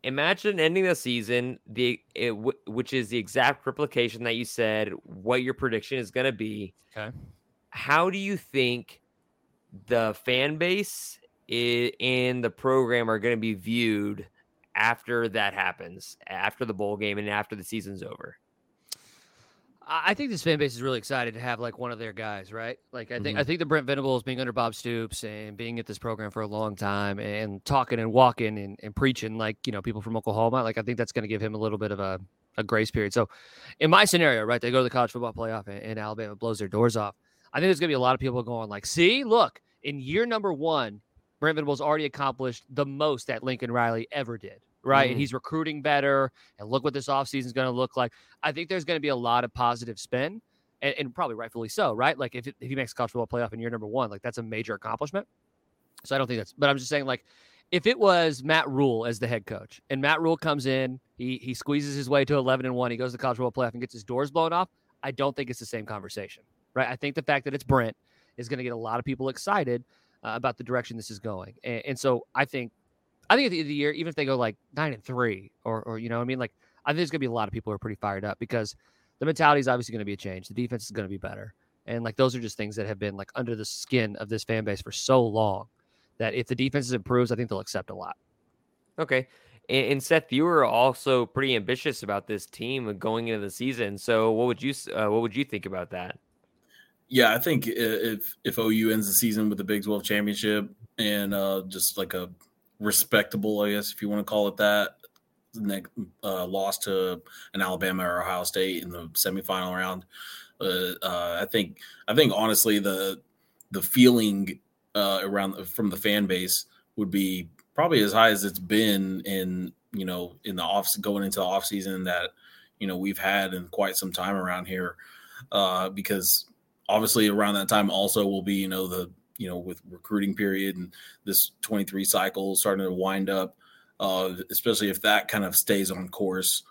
imagine ending the season, the it, which is the exact replication that you said what your prediction is going to be. Okay. How do you think the fan base in the program are going to be viewed – after that happens, after the bowl game and after the season's over? I think this fan base is really excited to have like one of their guys, right? Like I think mm-hmm. I think the Brent Venables being under Bob Stoops and being at this program for a long time and talking and walking and, and preaching like you know people from Oklahoma, like I think that's going to give him a little bit of a, a grace period. So, in my scenario, right, they go to the college football playoff and, and Alabama blows their doors off. I think there's going to be a lot of people going like, "See, look, in year number one, Brent Venables already accomplished the most that Lincoln Riley ever did. Right. Mhm. And he's recruiting better. And look what this offseason is going to look like. I think there's going to be a lot of positive spin and, and probably rightfully so. Right. Like if, it, if he makes a college football playoff in year number one, like that's a major accomplishment. So I don't think that's, but I'm just saying, like, if it was Matt Rhule as the head coach and Matt Rhule comes in, he he squeezes his way to 11 and 1, he goes to the college football playoff and gets his doors blown off, I don't think it's the same conversation. Right? I think the fact that it's Brent is going to get a lot of people excited uh, about the direction this is going. And, and so I think I think at the end of the year even if they go like 9 and 3 or or you know, what I mean like I think there's going to be a lot of people who are pretty fired up because the mentality is obviously going to be a change. The defense is going to be better. And like those are just things that have been like under the skin of this fan base for so long that if the defense improves, I think they'll accept a lot. Okay. And, and Seth, you were also pretty ambitious about this team going into the season. So, what would you uh, what would you think about that? Yeah, I think if if OU ends the season with the Big 12 championship and uh, just like a respectable, I guess if you want to call it that, uh, loss to an Alabama or Ohio State in the semifinal round, uh, uh, I think I think honestly the the feeling uh, around from the fan base would be probably as high as it's been in you know in the off going into the off season that you know we've had in quite some time around here. Uh, because obviously around that time also will be you know the you know with recruiting period and this 23 cycle starting to wind up uh, especially if that kind of stays on course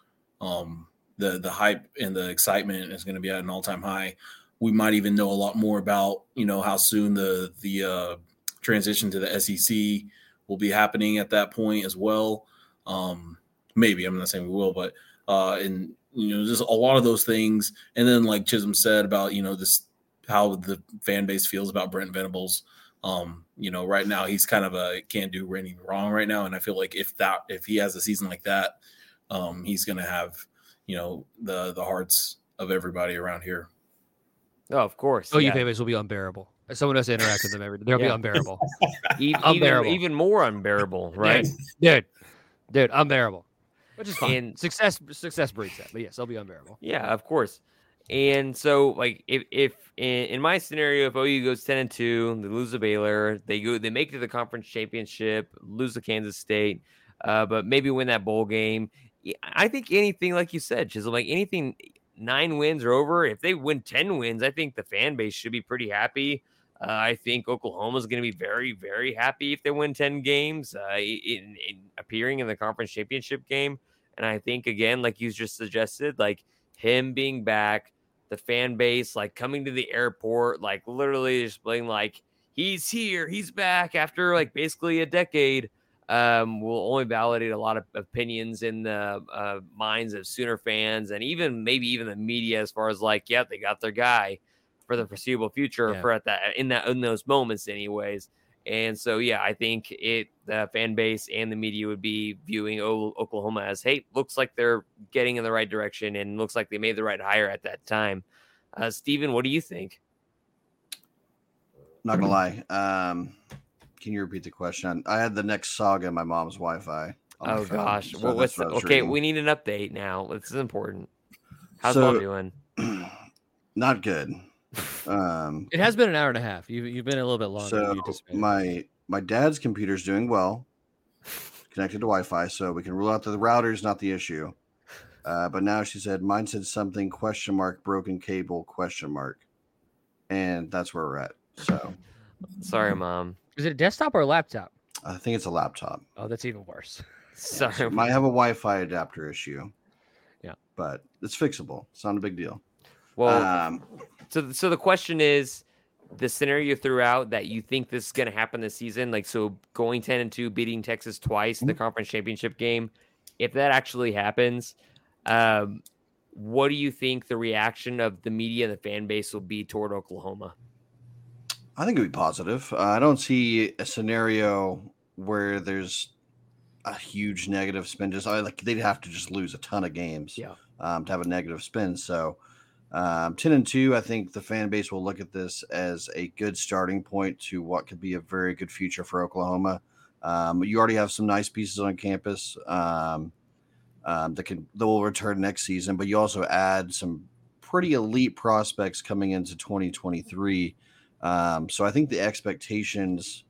um, the the hype and the excitement is going to be at an all-time high. We might even know a lot more about you know how soon the the uh, transition to the SEC will be happening at that point as well. Um, maybe I'm not saying we will but uh, and you know just a lot of those things. And then like Chisholm said about you know this how the fan base feels about Brent Venables. Um, you know, right now he's kind of a can't do anything wrong right now, and I feel like if that if he has a season like that, um, he's gonna have you know the the hearts of everybody around here. Oh, of course. Oh, you yeah. fan base will be unbearable. As someone has to interact with them every day, they'll be unbearable. Even, Unbearable. even more unbearable, right? dude, dude, unbearable. Which is fine. And- success, success breeds that. But yes, they'll be unbearable. Yeah, of course. And so, like, if if in, in my scenario, if OU goes ten and two, they lose to Baylor, they go, they make it to the conference championship, lose to Kansas State, uh, but maybe win that bowl game. I think anything, like you said, Chisholm, like anything, nine wins or over. If they win ten wins, I think the fan base should be pretty happy. Uh, I think Oklahoma's going to be very, very happy if they win ten games, uh, in, in appearing in the conference championship game. And I think again, like you just suggested, like him being back, the fan base like coming to the airport, like literally just being like, he's here, he's back after like basically a decade. Um, will only validate a lot of opinions in the uh, minds of Sooner fans and even maybe even the media as far as like, yeah, they got their guy for the foreseeable future Yeah. for at that in that in those moments, anyways. And so, yeah, I think it the fan base and the media would be viewing o- Oklahoma as, hey, looks like they're getting in the right direction and looks like they made the right hire at that time. Uh, Steven, what do you think? Not gonna lie. Um, can you repeat the question? I had the next saga in my mom's Wi-Fi. Oh gosh, so well, what's what okay? reading. We need an update now. This is important. How's So- mom doing? Not good. Um, It has been an hour and a half. You've, you've been a little bit longer so my my dad's computer's doing well, connected to Wi-Fi, so we can rule out that the router's not the issue. Uh, but now she said mine said something question mark broken cable question mark, and that's where we're at. So Sorry, mom. Is it a desktop or a laptop? I think it's a laptop. Oh, that's even worse. Sorry. So might have a Wi-Fi adapter issue. Yeah. but it's fixable. It's not a big deal. well, um, So, so the question is, the scenario throughout that you think this is going to happen this season, like so going ten and two, beating Texas twice in the conference championship game, if that actually happens, um, what do you think the reaction of the media and the fan base will be toward Oklahoma? I think it'd be positive. Uh, I don't see a scenario where there's a huge negative spin. Just I like they'd have to just lose a ton of games, Yeah. um, to have a negative spin. So, um, ten and two, I think the fan base will look at this as a good starting point to what could be a very good future for Oklahoma. Um, you already have some nice pieces on campus um, um, that can that will return next season, but you also add some pretty elite prospects coming into 2023 Um, so I think the expectations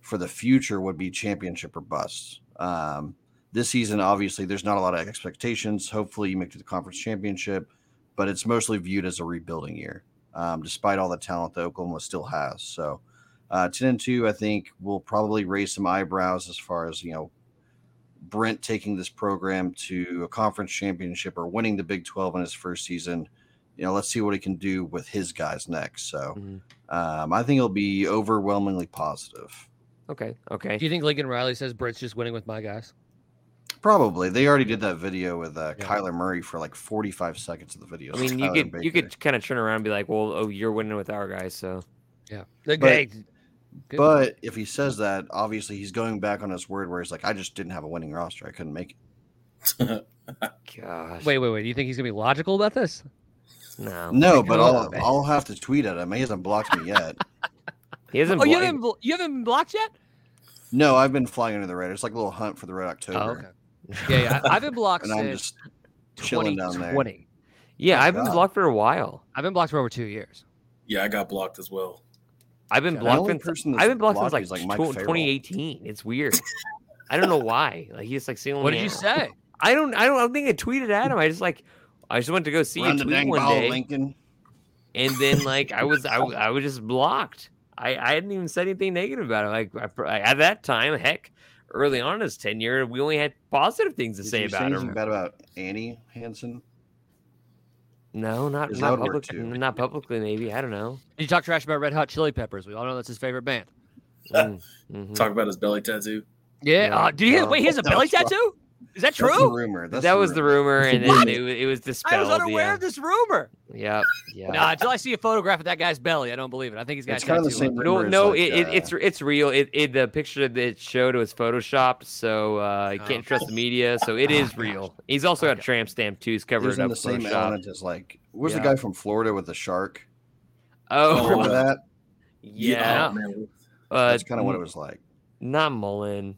for the future would be championship or bust. Um, this season, obviously, there's not a lot of expectations. Hopefully, you make it to the conference championship, but it's mostly viewed as a rebuilding year, um, despite all the talent that Oklahoma still has. So, uh, 10 and 2, I think, will probably raise some eyebrows as far as, you know, Brent taking this program to a conference championship or winning the Big 12 in his first season. You know, let's see what he can do with his guys next. So, Mhm. um, I think it'll be overwhelmingly positive. Okay. Okay. Do you think Lincoln Riley says Brent's just winning with my guys? Probably. They already did that video with uh, Yeah. Kyler Murray for like 45 seconds of the video. I mean, you Kyler could you could kind of turn around and be like, well, oh, you're winning with our guys, so Yeah. The But- hey, But if he says that, obviously he's going back on his word where he's like, I just didn't have a winning roster. I couldn't make it. gosh. wait, wait, wait. Do you think he's gonna be logical about this? no, No, but I'll, on. I'll have to tweet at him. He hasn't blocked me yet. he hasn't. Oh, you haven't blo- you haven't been blocked yet? no, I've been flying under the radar. It's like a little hunt for the Red October. Oh, okay. Yeah, yeah. I- I've been blocked And I'm since just chilling down there. 2020. yeah, Oh, I've been God. blocked for a while. I've been blocked for over two years. yeah, I got blocked as well. I've been The blocked only since I've been blocked since like, like, Mike tw- Farrell. 2018. It's weird. I don't know why. Like he's like singling What me did you say? I don't. I don't. I don't think I tweeted at him. I just like. I just went to go see Run a the tweet dang one ball, day, Lincoln. and then like I was I was just blocked. I I hadn't even said anything negative about it. Like I, pr- at that time, heck, early on in his tenure, we only had positive things to Did say you about him. bad about Annie Hansen? No, not not that public, not publicly. Maybe I don't know. Did you talk trash about Red Hot Chili Peppers? We all know that's his favorite band. Mm, mhm. Talk about his belly tattoo. Yeah. No, uh, did he? no, wait, he has a belly was wrong. tattoo? Is that That's the true? rumor. That's that was the rumor, and then it, it was dispelled. I dispelled. was unaware yeah. of this rumor. Yep. Yeah. Nah, until I see a photograph of that guy's belly, I don't believe it. I think he's got It's a kind of the same. No, no, like, it, it, uh, it's it's real. It, it the picture that it showed was photoshopped, so uh, you Oh. can't trust the media. So it Oh, is gosh. real. He's also got a tramp stamp too. He's covered was it in up. the same Photoshop. element as like, where's Yeah. the guy from Florida with the shark? Oh, Remember that? yeah. Oh, man. uh, That's kind of what it was like. Not Mullen.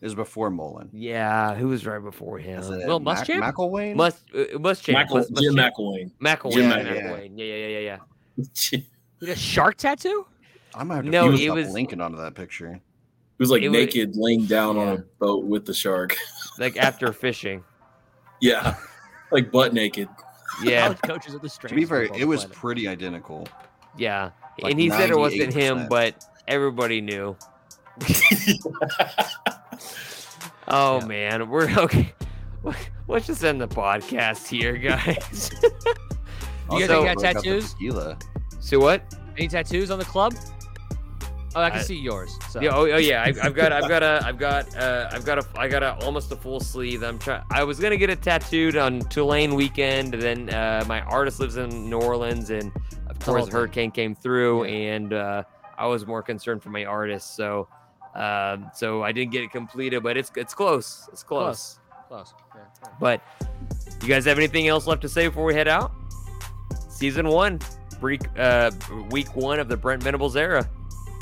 It was before Mullen. Yeah, who was right before him? Is it Will Mac- Muschamp? McElwain? Must uh, Muschamp. Michael, Must, Jim Muschamp. McElwain. McElwain. Jim yeah, McElwain. McElwain. Yeah, yeah, yeah, yeah, yeah. A shark tattoo? I might have to No, no, it was- Lincoln onto that picture. He was like It was- naked, laying down on a boat with the shark. Like after fishing. yeah, like butt naked. Yeah, College coaches are the To be fair, it was planet. pretty identical. yeah. Like and he said it wasn't him, but everybody knew. Oh Yeah. man, we're okay. Let's just end the podcast here, guys. You guys So- got broke out the tattoos? Tequila. so what? Any tattoos on the club? Oh, I can I- see yours. So. Yeah, oh, oh yeah, I, I've got, I've got a, I've got, uh, I've got a, I got a almost a full sleeve. I'm trying. I was gonna get it tattooed on Tulane weekend, and then uh, my artist lives in New Orleans, and of a course whole thing. hurricane came through, and uh, I was more concerned for my artist, so, um, so I didn't get it completed, but it's, it's close, it's close. Close. Yeah, yeah. But you guys have anything else left to say before we head out? Season one, week, uh, week one of the Brent Venables era.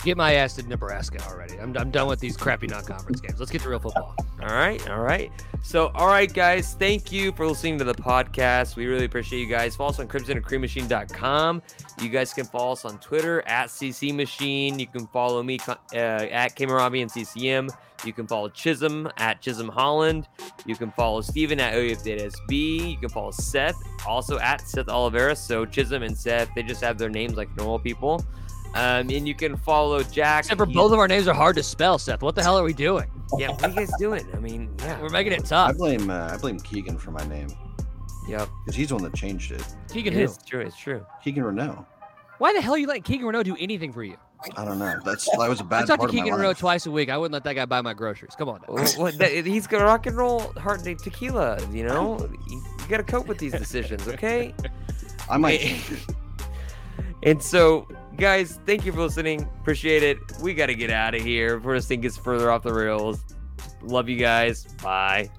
Get my ass to Nebraska already. I'm, I'm done with these crappy non-conference games. Let's get to real football. All right, all right. So, all right, guys, thank you for listening to the podcast. We really appreciate you guys. Follow us on crimsonandcreammachine.com. You guys can follow us on Twitter at CC Machine. You can follow me uh, at Kamarabi and CCM. You can follow Chisholm at Chisholm Holland. You can follow Steven at OUFDSB. You can follow Seth also at Seth Oliveira. So Chisholm and Seth, they just have their names like normal people. Um, and you can follow Jack. Except for He- both of our names are hard to spell, Seth. What the hell are we doing? Yeah, what are you guys doing? I mean, yeah. We're making it tough. I tough. blame uh, I blame Keegan for my name Yep. because he's the one that changed it. Keegan It who? is true. It's true. Keegan Renault. Why the hell are you letting Keegan Renault do anything for you? I don't know. That's that was a I bad I talk part to Keegan Renault twice a week. I wouldn't let that guy buy my groceries. Come on. now. Well, what, that, he's got rock and roll hard tequila. You know, you, you got to cope with these decisions, okay? I might. and so, guys, thank you for listening. Appreciate it. We got to get out of here before this thing gets further off the rails. Love you guys. Bye.